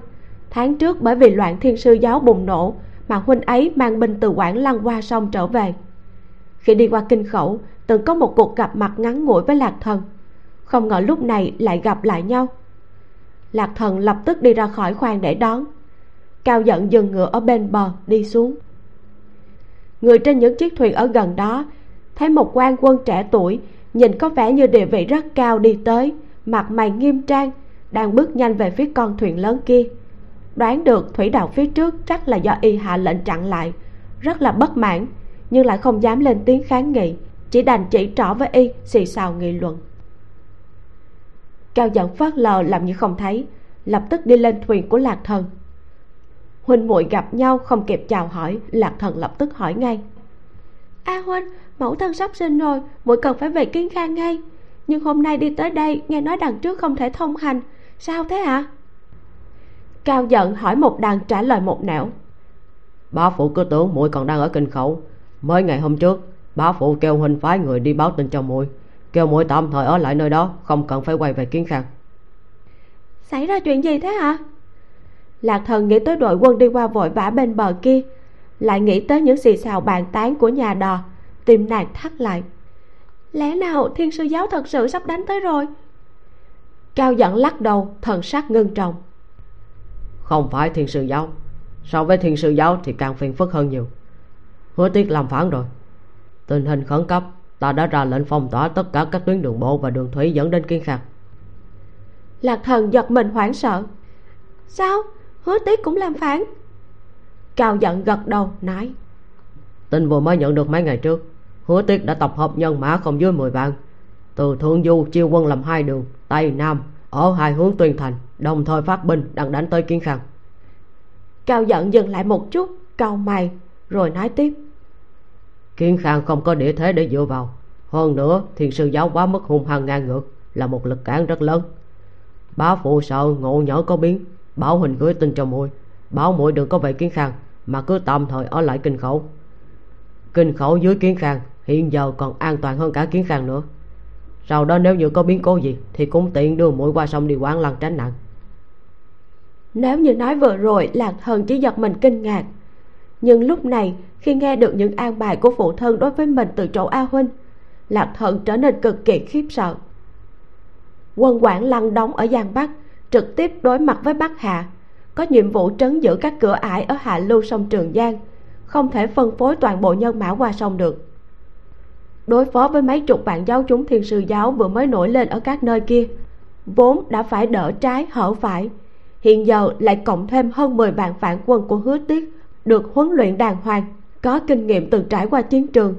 S1: tháng trước bởi vì loạn thiên sư giáo bùng nổ mà huynh ấy mang binh từ quảng lăng qua sông trở về. Khi đi qua kinh khẩu, từng có một cuộc gặp mặt ngắn ngủi với lạc thần. Không ngờ lúc này lại gặp lại nhau. Lạc thần lập tức đi ra khỏi khoang để đón. Cao giận dừng ngựa ở bên bờ, đi xuống. Người trên những chiếc thuyền ở gần đó, thấy một quan quân trẻ tuổi, nhìn có vẻ như địa vị rất cao đi tới, mặt mày nghiêm trang, đang bước nhanh về phía con thuyền lớn kia đoán được thủy đạo phía trước chắc là do y hạ lệnh chặn lại. Rất là bất mãn, nhưng lại không dám lên tiếng kháng nghị. Chỉ đành chỉ trỏ với y, xì xào nghị luận. Cao giọng phớt lờ làm như không thấy, lập tức đi lên thuyền của lạc thần. Huynh muội gặp nhau không kịp chào hỏi, lạc thần lập tức hỏi ngay. A huynh mẫu thân sắp sinh rồi, muội cần phải về kiến khang ngay. Nhưng hôm nay đi tới đây, nghe nói đằng trước không thể thông hành. Sao thế ạ? à? Cao giận hỏi một đằng trả lời một nẻo.
S2: Bá phụ cứ tưởng muội còn đang ở kinh khẩu. Mới ngày hôm trước bá phụ kêu huynh phái người đi báo tin cho muội. Kêu muội tạm thời ở lại nơi đó không cần phải quay về kiến khang.
S1: Xảy ra chuyện gì thế hả? Lạc thần nghĩ tới đội quân đi qua vội vã bên bờ kia lại nghĩ tới những xì xào bàn tán của nhà đò tim nàng thắt lại. Lẽ nào thiên sư giáo thật sự sắp đánh tới rồi? Cao dẫn lắc đầu thần sắc ngưng trọng
S2: không phải thiên sư giáo. So với thiên sư giáo thì càng phiền phức hơn nhiều. Hứa tiết làm phản rồi. Tình hình khẩn cấp ta đã ra lệnh phong tỏa tất cả các tuyến đường bộ và đường thủy dẫn đến kiên khang.
S1: Lạc thần giật mình hoảng sợ. Sao? Hứa tiết cũng làm phản? Cao giận gật đầu nói.
S2: Tin vừa mới nhận được mấy ngày trước hứa tiết đã tập hợp nhân mã không dưới 10 vạn. Từ thượng du chiêu quân làm hai đường tây nam ở hai hướng tuyên thành đồng thời phát binh đang đánh tới kiến khang.
S1: Cao giận dừng lại một chút, cau mày, rồi nói tiếp.
S2: Kiến khang không có địa thế để dựa vào. Hơn nữa thiên sư giáo quá mức hung hăng ngang ngược, là một lực cản rất lớn. Bá phụ sợ ngộ nhỡ có biến, bảo huỳnh gửi tin cho muội bảo muội đừng có về kiến khang, mà cứ tạm thời ở lại kinh khẩu. Kinh khẩu dưới kiến khang, hiện giờ còn an toàn hơn cả kiến khang nữa. Sau đó nếu như có biến cố gì, thì cũng tiện đưa muội qua sông đi quán lăng tránh nạn
S1: nếu như nói vừa rồi lạc thần chỉ giật mình kinh ngạc. Nhưng lúc này, khi nghe được những an bài của phụ thân đối với mình từ chỗ a huynh, lạc thần trở nên cực kỳ khiếp sợ. Quân quản lăng đóng ở giang bắc, trực tiếp đối mặt với bắc hạ, có nhiệm vụ trấn giữ các cửa ải ở hạ lưu sông trường giang, không thể phân phối toàn bộ nhân mã qua sông được. Đối phó với mấy chục bạn giáo chúng thiên sư giáo vừa mới nổi lên ở các nơi kia, vốn đã phải đỡ trái hở phải hiện giờ lại cộng thêm hơn 10 vạn phản quân của hứa tiết được huấn luyện đàng hoàng, có kinh nghiệm từng trải qua chiến trường.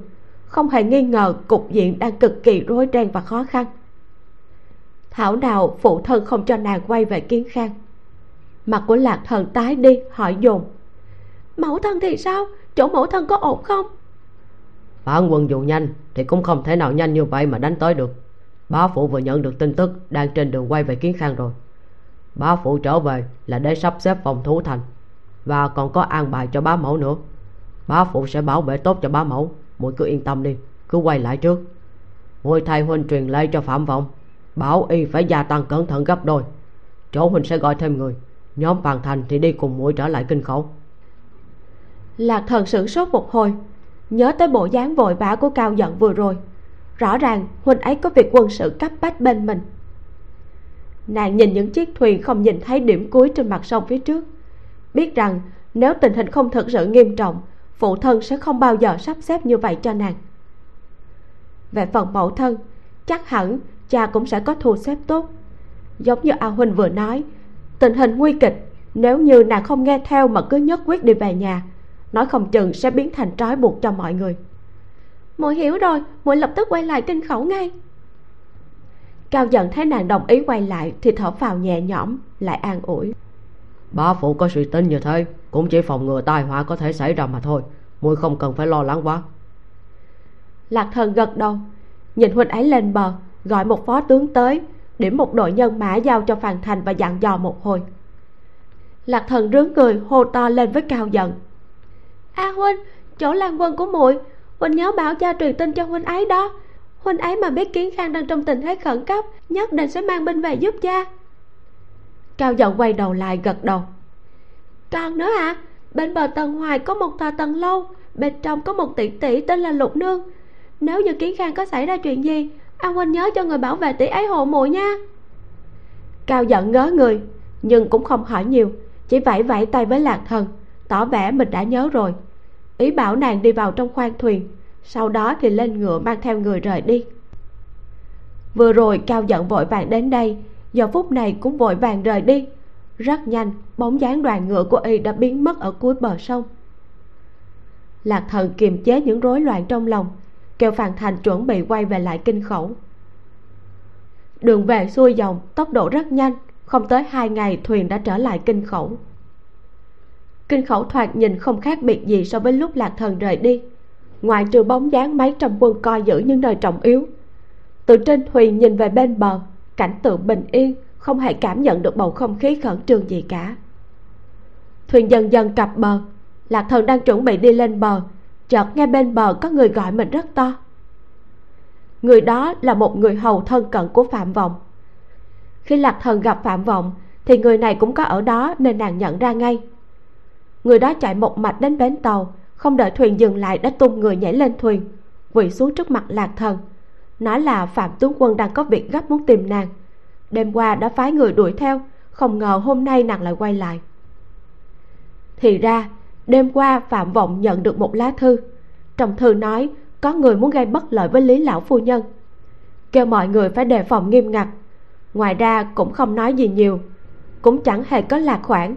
S1: Không hề nghi ngờ cục diện đang cực kỳ rối ren và khó khăn. Thảo nào phụ thân không cho nàng quay về kiến khang. Mặt của lạc thần tái đi, hỏi dồn. Mẫu thân thì sao? Chỗ mẫu thân có ổn không?
S2: Phản quân dù nhanh thì cũng không thể nào nhanh như vậy mà đánh tới được. Bá phụ vừa nhận được tin tức đang trên đường quay về kiến khang rồi bá phụ trở về là để sắp xếp phòng thủ thành. Và còn có an bài cho bá mẫu nữa. Bá phụ sẽ bảo vệ tốt cho bá mẫu. Muội cứ yên tâm đi, cứ quay lại trước. Muội thay huynh truyền lệnh cho phạm vọng, bảo y phải gia tăng cẩn thận gấp đôi. Chỗ huynh sẽ gọi thêm người, nhóm phàn thành thì đi cùng muội trở lại kinh khẩu.
S1: Lạc thần sửng sốt một hồi, nhớ tới bộ dáng vội vã của cao giận vừa rồi. Rõ ràng huynh ấy có việc quân sự cấp bách bên mình nàng nhìn những chiếc thuyền không nhìn thấy điểm cuối trên mặt sông phía trước. Biết rằng, nếu tình hình không thực sự nghiêm trọng, phụ thân sẽ không bao giờ sắp xếp như vậy cho nàng. Về phần mẫu thân, chắc hẳn cha cũng sẽ có thu xếp tốt. Giống như a huynh vừa nói, tình hình nguy kịch, nếu như nàng không nghe theo mà cứ nhất quyết đi về nhà, nói không chừng sẽ biến thành trói buộc cho mọi người. Muội hiểu rồi, muội lập tức quay lại kinh khẩu ngay cao giận thấy nàng đồng ý quay lại thì thở phào nhẹ nhõm lại an ủi.
S2: Bá phụ có suy tính như thế cũng chỉ phòng ngừa tai họa có thể xảy ra mà thôi muội không cần phải lo lắng quá.
S1: Lạc thần gật đầu nhìn huynh ấy lên bờ gọi một phó tướng tới điểm một đội nhân mã giao cho phàn thành và dặn dò một hồi. Lạc thần rướng người hô to lên với cao giận. A huynh chỗ lan quân của muội huynh nhớ bảo cha truyền tin cho huynh ấy đó huynh ấy mà biết kiến khang đang trong tình thế khẩn cấp, nhất định sẽ mang binh về giúp cha. Cao giận quay đầu lại gật đầu. Còn nữa hả bên bờ tầng hoài có một tòa tầng lâu, bên trong có một tỷ tỷ tên là lục nương. Nếu như kiến khang có xảy ra chuyện gì anh huynh nhớ cho người bảo vệ tỷ ấy hộ muội nha. Cao giận ngớ người, nhưng cũng không hỏi nhiều, chỉ vẫy vẫy tay với lạc thần, tỏ vẻ mình đã nhớ rồi. Ý bảo nàng đi vào trong khoang thuyền sau đó thì lên ngựa mang theo người rời đi. Vừa rồi cao giận vội vàng đến đây, giờ phút này cũng vội vàng rời đi. Rất nhanh, bóng dáng đoàn ngựa của y đã biến mất ở cuối bờ sông. Lạc thần kiềm chế những rối loạn trong lòng, kêu phàn thành chuẩn bị quay về lại kinh khẩu. Đường về xuôi dòng, tốc độ rất nhanh, không tới hai ngày thuyền đã trở lại kinh khẩu. Kinh khẩu thoạt nhìn không khác biệt gì so với lúc lạc thần rời đi ngoài trừ bóng dáng mấy trăm quân coi giữ những nơi trọng yếu, từ trên thuyền nhìn về bên bờ, cảnh tượng bình yên, không hề cảm nhận được bầu không khí khẩn trương gì cả. Thuyền dần dần cập bờ, lạc thần đang chuẩn bị đi lên bờ, chợt nghe bên bờ có người gọi mình rất to. Người đó là một người hầu thân cận của phạm vọng. Khi lạc thần gặp phạm vọng, thì người này cũng có ở đó nên nàng nhận ra ngay. Người đó chạy một mạch đến bến tàu không đợi thuyền dừng lại đã tung người nhảy lên thuyền, quỳ xuống trước mặt lạc thần. Nói là phạm tướng quân đang có việc gấp muốn tìm nàng. Đêm qua đã phái người đuổi theo, không ngờ hôm nay nàng lại quay lại. Thì ra, đêm qua phạm vọng nhận được một lá thư. Trong thư nói có người muốn gây bất lợi với lý lão phu nhân. Kêu mọi người phải đề phòng nghiêm ngặt. Ngoài ra cũng không nói gì nhiều. Cũng chẳng hề có lạc khoản.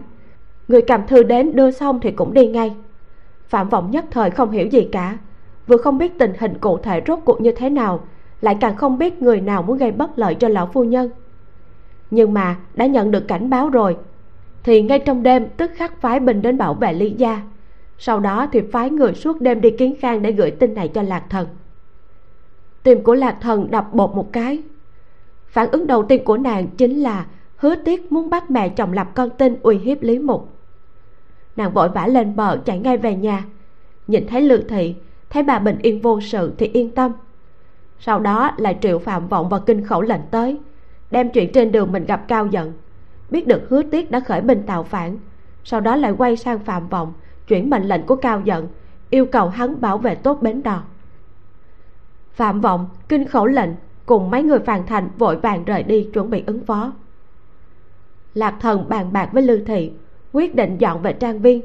S1: Người cầm thư đến đưa xong thì cũng đi ngay phạm vọng nhất thời không hiểu gì cả. Vừa không biết tình hình cụ thể rốt cuộc như thế nào, lại càng không biết người nào muốn gây bất lợi cho lão phu nhân. Nhưng mà, đã nhận được cảnh báo rồi, thì ngay trong đêm tức khắc phái binh đến bảo vệ lý gia. Sau đó thì phái người suốt đêm đi kiến khang để gửi tin này cho lạc thần. Tim của lạc thần đập bột một cái. Phản ứng đầu tiên của nàng chính là hứa tiếc muốn bắt mẹ chồng lập con tin uy hiếp lý mục nàng vội vã lên bờ chạy ngay về nhà. Nhìn thấy lư thị, thấy bà bình yên vô sự thì yên tâm. Sau đó lại triệu phạm vọng và kinh khẩu lệnh tới, đem chuyện trên đường mình gặp cao giận. Biết được hứa tiết đã khởi binh tạo phản, sau đó lại quay sang phạm vọng, chuyển mệnh lệnh của cao giận, yêu cầu hắn bảo vệ tốt bến đò. Phạm vọng, kinh khẩu lệnh, cùng mấy người phàn thành vội vàng rời đi chuẩn bị ứng phó. Lạc thần bàn bạc với Lưu thị quyết định dọn về trang viên.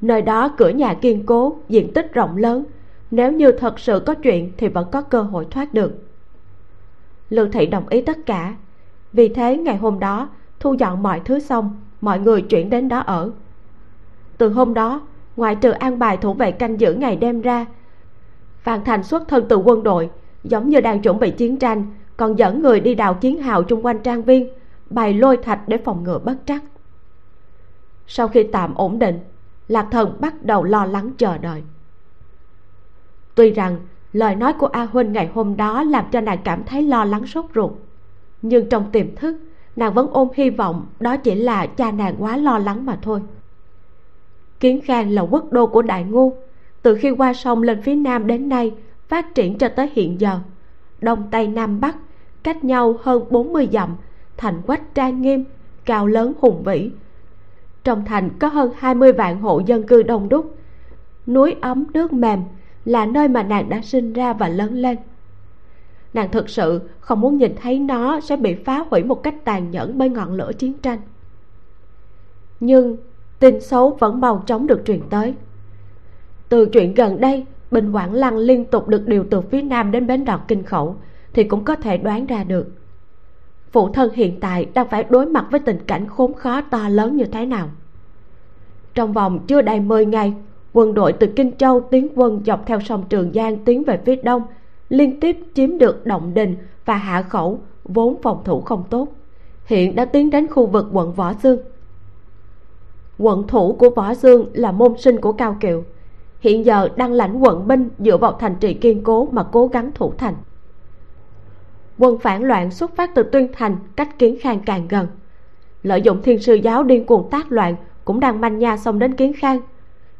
S1: Nơi đó cửa nhà kiên cố, diện tích rộng lớn. Nếu như thật sự có chuyện thì vẫn có cơ hội thoát được. Lư thị đồng ý tất cả. Vì thế ngày hôm đó, thu dọn mọi thứ xong, mọi người chuyển đến đó ở. Từ hôm đó, ngoại trừ an bài thủ vệ canh giữ ngày đêm ra, phan thành xuất thân từ quân đội, giống như đang chuẩn bị chiến tranh, còn dẫn người đi đào chiến hào chung quanh trang viên, bày lôi thạch để phòng ngừa bất trắc sau khi tạm ổn định, lạc thần bắt đầu lo lắng chờ đợi. Tuy rằng, lời nói của a huynh ngày hôm đó làm cho nàng cảm thấy lo lắng sốt ruột, nhưng trong tiềm thức, nàng vẫn ôm hy vọng đó chỉ là cha nàng quá lo lắng mà thôi. Kiến khang là quốc đô của đại ngu, từ khi qua sông lên phía nam đến nay, phát triển cho tới hiện giờ, đông tây nam bắc, cách nhau hơn 40 dặm, thành quách trang nghiêm, cao lớn hùng vĩ trong thành có hơn 20 vạn hộ dân cư đông đúc. Núi ấm, nước mềm là nơi mà nàng đã sinh ra và lớn lên. Nàng thực sự không muốn nhìn thấy nó sẽ bị phá hủy một cách tàn nhẫn bởi ngọn lửa chiến tranh. Nhưng tin xấu vẫn mau chóng được truyền tới. Từ chuyện gần đây, bình quảng lăng liên tục được điều từ phía nam đến bến đò kinh khẩu thì cũng có thể đoán ra được phụ thân hiện tại đang phải đối mặt với tình cảnh khốn khó to lớn như thế nào? Trong vòng chưa đầy 10 ngày, quân đội từ kinh châu tiến quân dọc theo sông trường giang tiến về phía đông, liên tiếp chiếm được động đình và hạ khẩu, vốn phòng thủ không tốt, hiện đã tiến đến khu vực quận võ dương quận thủ của võ dương là môn sinh của cao kiều, hiện giờ đang lãnh quận binh dựa vào thành trì kiên cố mà cố gắng thủ thành quân phản loạn xuất phát từ tuyên thành, cách kiến khang càng gần. Lợi dụng thiên sư giáo điên cuồng tác loạn cũng đang manh nha xông đến kiến khang.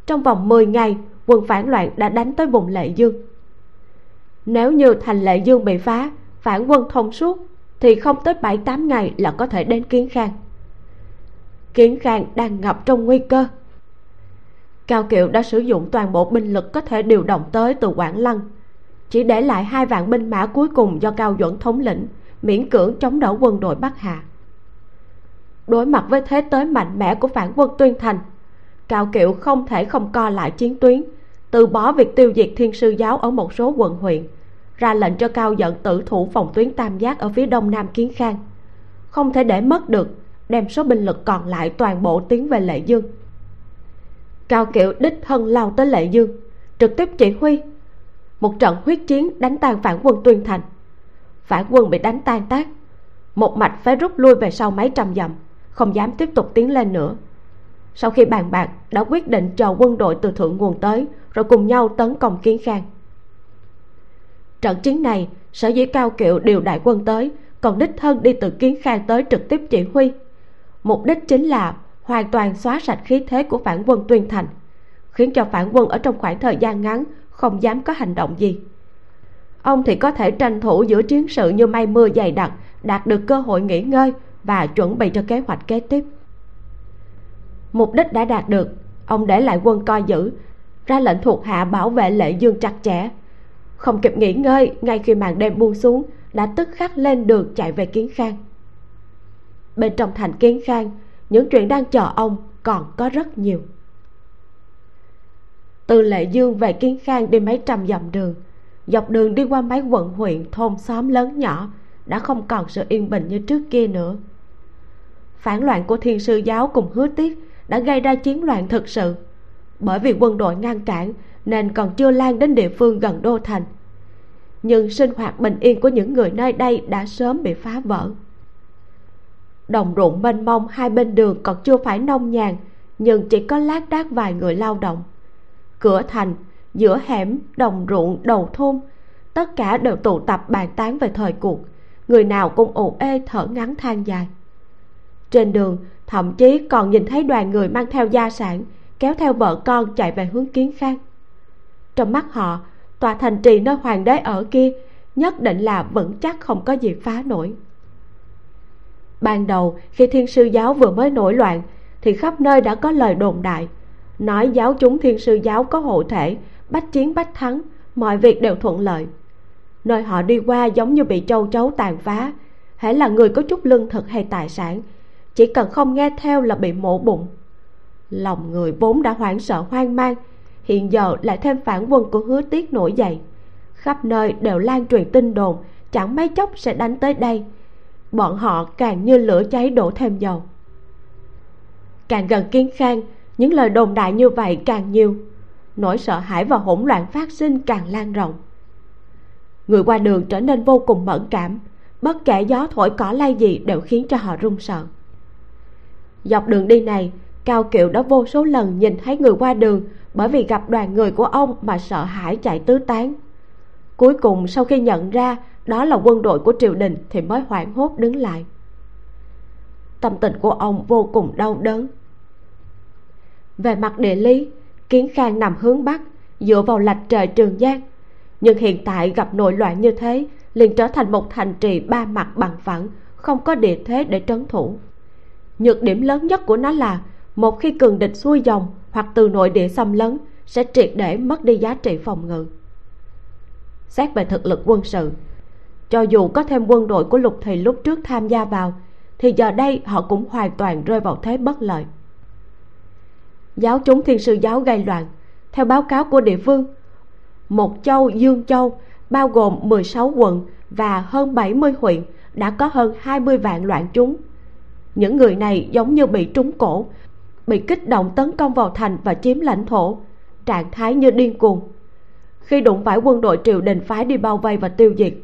S1: Trong vòng 10 ngày, quân phản loạn đã đánh tới vùng lệ dương. Nếu như thành lệ dương bị phá, phản quân thông suốt, thì không tới bảy tám ngày là có thể đến kiến khang. Kiến khang đang ngập trong nguy cơ. Cao kiệu đã sử dụng toàn bộ binh lực có thể điều động tới từ quảng lăng chỉ để lại hai vạn binh mã cuối cùng do cao duẩn thống lĩnh, miễn cưỡng chống đỡ quân đội bắc hà. Đối mặt với thế tới mạnh mẽ của phản quân tuyên thành, cao kiệu không thể không co lại chiến tuyến, từ bỏ việc tiêu diệt thiên sư giáo ở một số quận huyện, ra lệnh cho cao dẫn tử thủ phòng tuyến tam giác ở phía đông nam kiến khang. Không thể để mất được, đem số binh lực còn lại toàn bộ tiến về lệ dương. Cao kiệu đích thân lao tới lệ dương, trực tiếp chỉ huy một trận huyết chiến đánh tan phản quân tuyên thành. Phản quân bị đánh tan tác. Một mạch phải rút lui về sau mấy trăm dặm, không dám tiếp tục tiến lên nữa. Sau khi bàn bạc, đã quyết định chờ quân đội từ thượng nguồn tới, rồi cùng nhau tấn công kiến khang. Trận chiến này, sở dĩ cao kiệu điều đại quân tới, còn đích thân đi từ kiến khang tới trực tiếp chỉ huy. Mục đích chính là hoàn toàn xóa sạch khí thế của phản quân tuyên thành, khiến cho phản quân ở trong khoảng thời gian ngắn không dám có hành động gì. Ông thì có thể tranh thủ giữa chiến sự như mây mưa dày đặc, đạt được cơ hội nghỉ ngơi và chuẩn bị cho kế hoạch kế tiếp. Mục đích đã đạt được, ông để lại quân coi giữ, ra lệnh thuộc hạ bảo vệ lệ dương chặt chẽ. Không kịp nghỉ ngơi, ngay khi màn đêm buông xuống, đã tức khắc lên đường chạy về kiến khang. Bên trong thành kiến khang, những chuyện đang chờ ông còn có rất nhiều từ lệ dương về kiến khang đi mấy trăm dặm đường. Dọc đường đi qua mấy quận huyện, thôn xóm lớn nhỏ, đã không còn sự yên bình như trước kia nữa. Phản loạn của thiên sư giáo cùng hứa tiết đã gây ra chiến loạn thực sự. Bởi vì quân đội ngăn cản, nên còn chưa lan đến địa phương gần đô thành. Nhưng sinh hoạt bình yên của những người nơi đây đã sớm bị phá vỡ. Đồng ruộng mênh mông hai bên đường còn chưa phải nông nhàn, nhưng chỉ có lác đác vài người lao động cửa thành, giữa hẻm, đồng ruộng, đầu thôn. Tất cả đều tụ tập bàn tán về thời cuộc. Người nào cũng ồ ê, thở ngắn, than dài. Trên đường, thậm chí còn nhìn thấy đoàn người mang theo gia sản, kéo theo vợ con chạy về hướng kiến khang. Trong mắt họ, tòa thành trì nơi hoàng đế ở kia nhất định là vững chắc không có gì phá nổi. Ban đầu, khi thiên sư giáo vừa mới nổi loạn, thì khắp nơi đã có lời đồn đại nói giáo chúng thiên sư giáo có hộ thể, bách chiến bách thắng, mọi việc đều thuận lợi. Nơi họ đi qua giống như bị châu chấu tàn phá, hễ là người có chút lương thực hay tài sản, chỉ cần không nghe theo là bị mổ bụng. Lòng người vốn đã hoảng sợ hoang mang, hiện giờ lại thêm phản quân của hứa tiết nổi dậy. Khắp nơi đều lan truyền tin đồn, chẳng mấy chốc sẽ đánh tới đây. Bọn họ càng như lửa cháy đổ thêm dầu. Càng gần kiến khang những lời đồn đại như vậy càng nhiều, nỗi sợ hãi và hỗn loạn phát sinh càng lan rộng. Người qua đường trở nên vô cùng mẫn cảm, bất kể gió thổi cỏ lay gì đều khiến cho họ run sợ. Dọc đường đi này, cao kiệu đã vô số lần nhìn thấy người qua đường bởi vì gặp đoàn người của ông mà sợ hãi chạy tứ tán. Cuối cùng sau khi nhận ra đó là quân đội của triều đình thì mới hoảng hốt đứng lại. Tâm tình của ông vô cùng đau đớn về mặt địa lý, kiến khang nằm hướng bắc, dựa vào lạch trời trường giang. Nhưng hiện tại gặp nội loạn như thế, liền trở thành một thành trì ba mặt bằng phẳng, không có địa thế để trấn thủ. Nhược điểm lớn nhất của nó là, một khi cường địch xuôi dòng hoặc từ nội địa xâm lấn, sẽ triệt để mất đi giá trị phòng ngự. Xét về thực lực quân sự, cho dù có thêm quân đội của lục thầy lúc trước tham gia vào, thì giờ đây họ cũng hoàn toàn rơi vào thế bất lợi giáo chúng thiên sư giáo gây loạn. Theo báo cáo của địa phương, một châu, dương châu, bao gồm 16 quận và hơn 70 huyện, đã có hơn 20 vạn loạn chúng. Những người này giống như bị trúng cổ, bị kích động tấn công vào thành và chiếm lãnh thổ, trạng thái như điên cuồng. Khi đụng phải quân đội triều đình phái đi bao vây và tiêu diệt,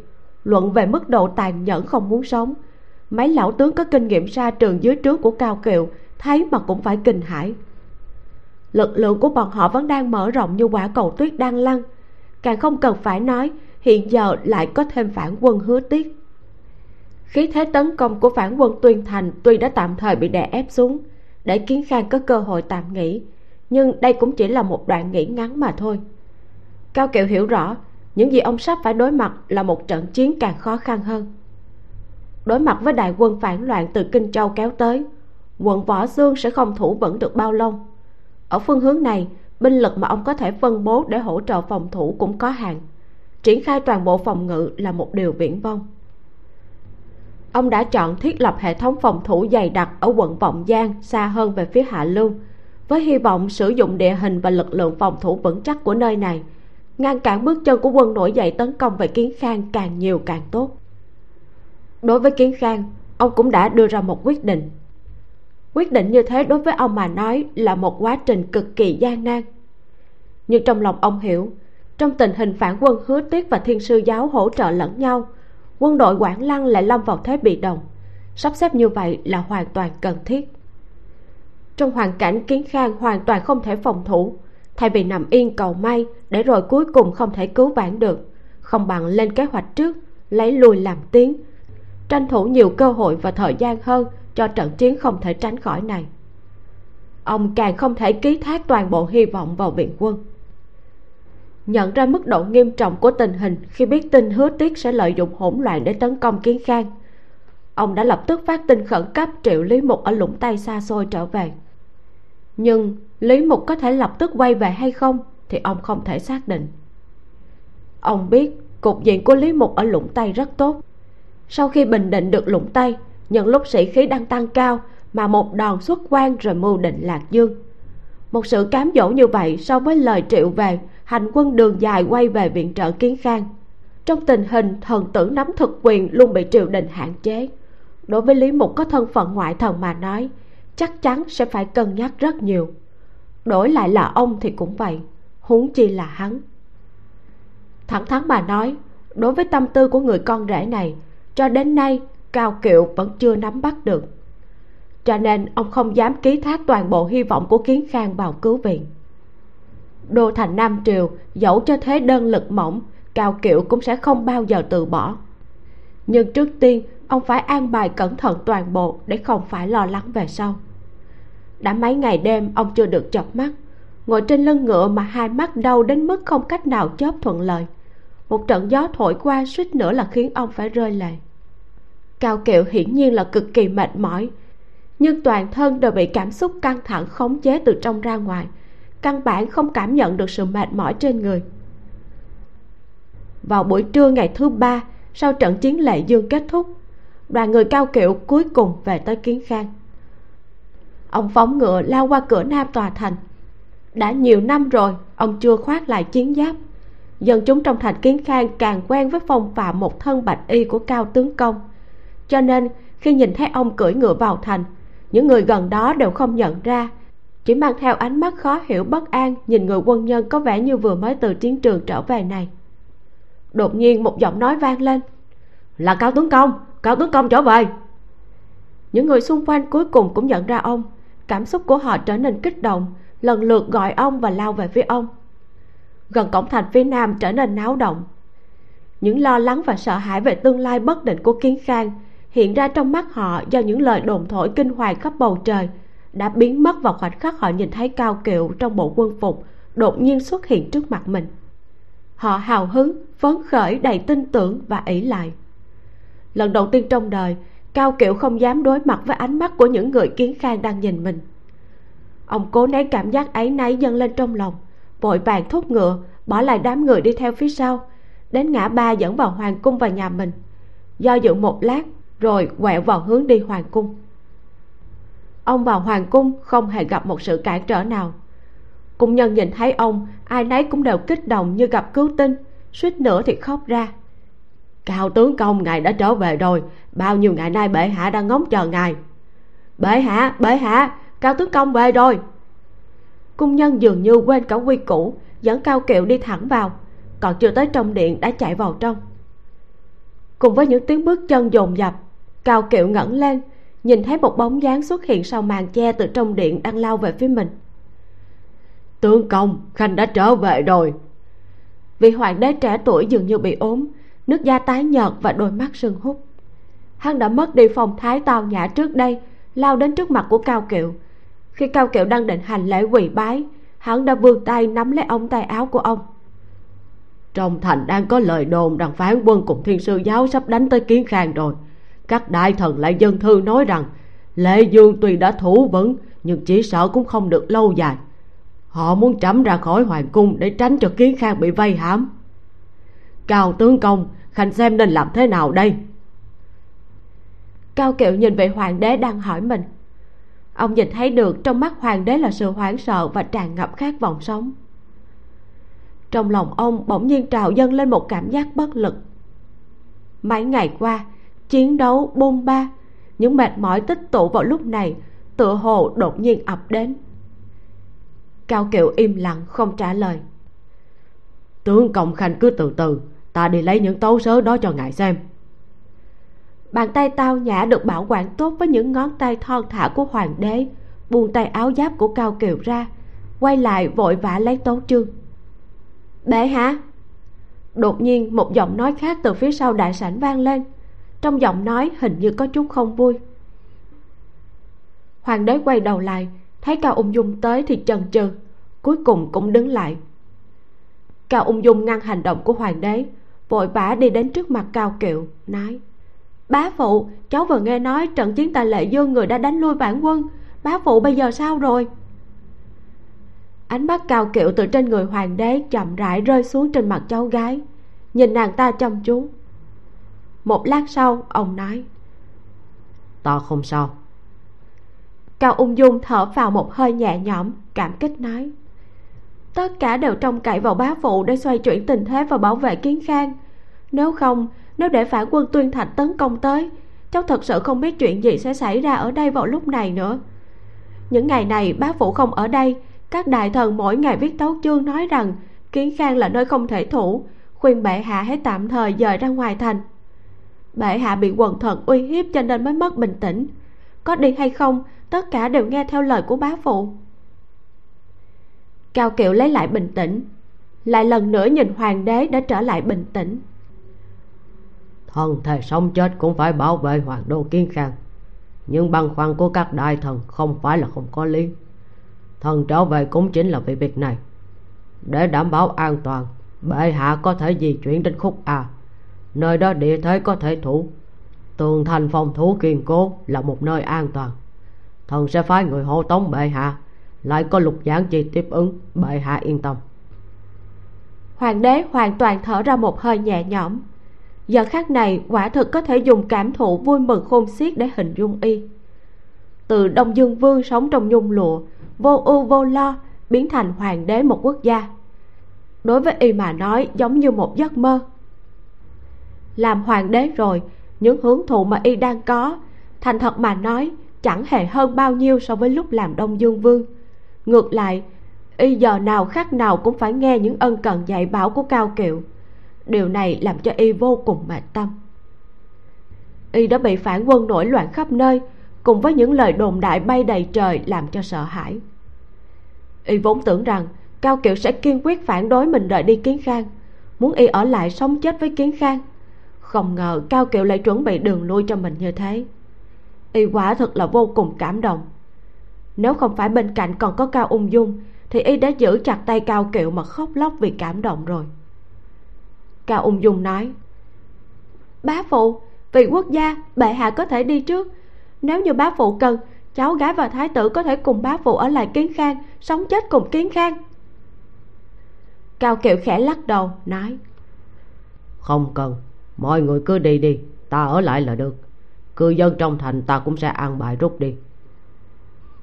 S1: luận về mức độ tàn nhẫn không muốn sống, mấy lão tướng có kinh nghiệm ra trường dưới trướng của cao kiệu thấy mà cũng phải kinh hãi lực lượng của bọn họ vẫn đang mở rộng như quả cầu tuyết đang lăn. Càng không cần phải nói, hiện giờ lại có thêm phản quân hứa tiết khí thế tấn công của phản quân tuyên thành tuy đã tạm thời bị đè ép xuống, để kiến khang có cơ hội tạm nghỉ, nhưng đây cũng chỉ là một đoạn nghỉ ngắn mà thôi. Cao kiệu hiểu rõ, những gì ông sắp phải đối mặt là một trận chiến càng khó khăn hơn. Đối mặt với đại quân phản loạn từ kinh châu kéo tới, quận võ xương sẽ không thủ vững được bao lâu ở phương hướng này, binh lực mà ông có thể phân bố để hỗ trợ phòng thủ cũng có hạn. Triển khai toàn bộ phòng ngự là một điều viễn vông. Ông đã chọn thiết lập hệ thống phòng thủ dày đặc ở quận vọng giang, xa hơn về phía hạ lưu, với hy vọng sử dụng địa hình và lực lượng phòng thủ vững chắc của nơi này. Ngăn cản bước chân của quân nổi dậy tấn công về kiến khang càng nhiều càng tốt. Đối với kiến khang, ông cũng đã đưa ra một quyết định quyết định như thế đối với ông mà nói là một quá trình cực kỳ gian nan. Nhưng trong lòng ông hiểu, trong tình hình phản quân hứa tiết và thiên sư giáo hỗ trợ lẫn nhau, quân đội quảng lăng lại lâm vào thế bị động. Sắp xếp như vậy là hoàn toàn cần thiết. Trong hoàn cảnh kiến khang hoàn toàn không thể phòng thủ, thay vì nằm yên cầu may để rồi cuối cùng không thể cứu vãn được, không bằng lên kế hoạch trước, lấy lùi làm tiến. Tranh thủ nhiều cơ hội và thời gian hơn cho trận chiến không thể tránh khỏi này. Ông càng không thể ký thác toàn bộ hy vọng vào viện quân. Nhận ra mức độ nghiêm trọng của tình hình khi biết tin hứa tiết sẽ lợi dụng hỗn loạn để tấn công kiến khang, ông đã lập tức phát tin khẩn cấp triệu lý mục ở lũng tây xa xôi trở về. Nhưng lý mục có thể lập tức quay về hay không thì ông không thể xác định. Ông biết cục diện của lý mục ở lũng tây rất tốt. Sau khi bình định được lũng tây nhân lúc sĩ khí đang tăng cao, mà một đòn xuất quan rồi mưu định lạc dương. Một sự cám dỗ như vậy so với lời triệu về, hành quân đường dài quay về viện trợ kiến khang. Trong tình hình, thần tử nắm thực quyền luôn bị triều đình hạn chế. Đối với lý mục có thân phận ngoại thần mà nói, chắc chắn sẽ phải cân nhắc rất nhiều. Đổi lại là ông thì cũng vậy, huống chi là hắn. Thẳng thắn mà nói, đối với tâm tư của người con rể này, cho đến nay cao kiệu vẫn chưa nắm bắt được. Cho nên ông không dám ký thác toàn bộ hy vọng của kiến khang vào cứu viện. Đô thành nam triều dẫu cho thế đơn lực mỏng, cao kiệu cũng sẽ không bao giờ từ bỏ. Nhưng trước tiên, ông phải an bài cẩn thận toàn bộ để không phải lo lắng về sau. Đã mấy ngày đêm, ông chưa được chợp mắt. Ngồi trên lưng ngựa mà hai mắt đau đến mức không cách nào chớp thuận lợi. Một trận gió thổi qua suýt nữa là khiến ông phải rơi lệ cao kiệu hiển nhiên là cực kỳ mệt mỏi. Nhưng toàn thân đều bị cảm xúc căng thẳng khống chế từ trong ra ngoài. Căn bản không cảm nhận được sự mệt mỏi trên người. Vào buổi trưa ngày thứ ba, sau trận chiến lệ dương kết thúc, đoàn người cao kiệu cuối cùng về tới kiến khang. Ông phóng ngựa lao qua cửa nam tòa thành. Đã nhiều năm rồi, ông chưa khoác lại chiến giáp. Dân chúng trong thành kiến khang càng quen với phong phạm một thân bạch y của cao tướng công cho nên, khi nhìn thấy ông cưỡi ngựa vào thành, những người gần đó đều không nhận ra. Chỉ mang theo ánh mắt khó hiểu bất an nhìn người quân nhân có vẻ như vừa mới từ chiến trường trở về này. Đột nhiên một giọng nói vang lên. Là cao tướng công, cao tướng công trở về. Những người xung quanh cuối cùng cũng nhận ra ông. Cảm xúc của họ trở nên kích động, lần lượt gọi ông và lao về phía ông. Gần cổng thành phía nam trở nên náo động. Những lo lắng và sợ hãi về tương lai bất định của kiến khang hiện ra trong mắt họ do những lời đồn thổi kinh hoàng khắp bầu trời, đã biến mất vào khoảnh khắc họ nhìn thấy cao kiệu trong bộ quân phục đột nhiên xuất hiện trước mặt mình. Họ hào hứng, phấn khởi, đầy tin tưởng và ỷ lại. Lần đầu tiên trong đời, cao kiệu không dám đối mặt với ánh mắt của những người kiến khang đang nhìn mình. Ông cố nén cảm giác ấy náy dâng lên trong lòng, vội vàng thúc ngựa, bỏ lại đám người đi theo phía sau, đến ngã ba dẫn vào hoàng cung và nhà mình. Do dự một lát rồi quẹo vào hướng đi hoàng cung. Ông vào hoàng cung không hề gặp một sự cản trở nào. Cung nhân nhìn thấy ông, ai nấy cũng đều kích động như gặp cứu tinh, suýt nữa thì khóc ra.
S2: Cao tướng công, ngài đã trở về rồi, bao nhiêu ngày nay bệ hạ đang ngóng chờ ngài. Bệ hạ bệ hạ, cao tướng công về rồi.
S1: Cung nhân dường như quên cả quy củ, dẫn cao kiệu đi thẳng vào, còn chưa tới trong điện đã chạy vào trong. Cùng với những tiếng bước chân dồn dập cao kiệu ngẩng lên, nhìn thấy một bóng dáng xuất hiện sau màn che từ trong điện đang lao về phía mình.
S2: Tướng công, khanh đã trở về rồi.
S1: Vị hoàng đế trẻ tuổi dường như bị ốm, nước da tái nhợt và đôi mắt sưng húp. Hắn đã mất đi phong thái tao nhã trước đây, lao đến trước mặt của cao kiệu. Khi cao kiệu đang định hành lễ quỳ bái, hắn đã vươn tay nắm lấy ống tay áo của ông.
S2: Trong thành đang có lời đồn rằng phán quân cùng thiên sư giáo sắp đánh tới kiến khang rồi các đại thần lại dân thư nói rằng lệ dương tuy đã thủ vững nhưng chỉ sợ cũng không được lâu dài. Họ muốn trẫm ra khỏi hoàng cung để tránh cho kiến khang bị vây hãm. Cao tướng công, khanh xem nên làm thế nào đây?
S1: Cao kiệu nhìn về hoàng đế đang hỏi mình. Ông nhìn thấy được trong mắt hoàng đế là sự hoảng sợ và tràn ngập khát vọng sống. Trong lòng ông bỗng nhiên trào dâng lên một cảm giác bất lực. Mấy ngày qua chiến đấu bôn ba. Những mệt mỏi tích tụ vào lúc này, tựa hồ đột nhiên ập đến. Cao kiệu im lặng không trả lời.
S2: Tướng cộng khanh cứ từ từ, ta đi lấy những tấu sớ đó cho ngài xem.
S1: Bàn tay tao nhã được bảo quản tốt với những ngón tay thon thả của hoàng đế, buông tay áo giáp của cao kiều ra, quay lại vội vã lấy tấu chương. Bệ hả đột nhiên một giọng nói khác từ phía sau đại sảnh vang lên trong giọng nói hình như có chút không vui. Hoàng đế quay đầu lại, thấy cao ung dung tới thì chần chừ, cuối cùng cũng đứng lại. Cao ung dung ngăn hành động của hoàng đế, vội vã đi đến trước mặt cao kiệu, nói, bá phụ, cháu vừa nghe nói trận chiến tại lệ dương người đã đánh lui vạn quân, bá phụ bây giờ sao rồi? Ánh mắt cao kiệu từ trên người hoàng đế chậm rãi rơi xuống trên mặt cháu gái, nhìn nàng ta chăm chú một lát sau ông nói.
S2: Ta không sao.
S1: Cao ung dung thở vào một hơi nhẹ nhõm cảm kích nói. Tất cả đều trông cậy vào bá phụ để xoay chuyển tình thế và bảo vệ kiến khang. Nếu không nếu để phản quân tuyên thạch tấn công tới cháu thật sự không biết chuyện gì sẽ xảy ra ở đây vào lúc này nữa. Những ngày này bá phụ không ở đây. Các đại thần mỗi ngày viết tấu chương nói rằng kiến khang là nơi không thể thủ. Khuyên bệ hạ hãy tạm thời dời ra ngoài thành bệ hạ bị quần thần uy hiếp cho nên mới mất bình tĩnh. Có đi hay không, tất cả đều nghe theo lời của bá phụ. Cao kiệu lấy lại bình tĩnh, lại lần nữa nhìn hoàng đế đã trở lại bình tĩnh.
S2: Thần thề sống chết cũng phải bảo vệ hoàng đô kiến khang, nhưng băn khoăn của các đại thần không phải là không có lý. Thần trở về cũng chính là vì việc này. Để đảm bảo an toàn, bệ hạ có thể di chuyển đến khúc a nơi đó địa thế có thể thủ. Tường thành phòng thủ kiên cố là một nơi an toàn. Thần sẽ phái người hộ tống bệ hạ, lại có lục giảng chi tiếp ứng, bệ hạ yên tâm.
S1: Hoàng đế hoàn toàn thở ra một hơi nhẹ nhõm. Giờ khắc này, quả thực có thể dùng cảm thụ vui mừng khôn xiết để hình dung y. Từ đông dương vương sống trong nhung lụa, vô ưu vô lo, biến thành hoàng đế một quốc gia. Đối với y mà nói, giống như một giấc mơ làm hoàng đế rồi, những hưởng thụ mà y đang có. Thành thật mà nói, chẳng hề hơn bao nhiêu so với lúc làm đông dương vương. Ngược lại, y giờ nào khác nào cũng phải nghe những ân cần dạy bảo của cao kiệu. Điều này làm cho y vô cùng mệt tâm. Y đã bị phản quân nổi loạn khắp nơi, cùng với những lời đồn đại bay đầy trời làm cho sợ hãi. Y vốn tưởng rằng cao kiệu sẽ kiên quyết phản đối mình rời đi kiến khang, muốn y ở lại sống chết với kiến khang không ngờ cao kiệu lại chuẩn bị đường lui cho mình như thế. Y quả thật là vô cùng cảm động. Nếu không phải bên cạnh còn có cao ung dung, thì y đã giữ chặt tay cao kiệu mà khóc lóc vì cảm động rồi. Cao ung dung nói, bá phụ vì quốc gia, bệ hạ có thể đi trước. Nếu như bá phụ cần, cháu gái và thái tử có thể cùng bá phụ ở lại kiến khang, sống chết cùng kiến khang. Cao kiệu khẽ lắc đầu, nói,
S2: không cần mọi người cứ đi đi ta ở lại là được. Cư dân trong thành ta cũng sẽ an bài rút đi.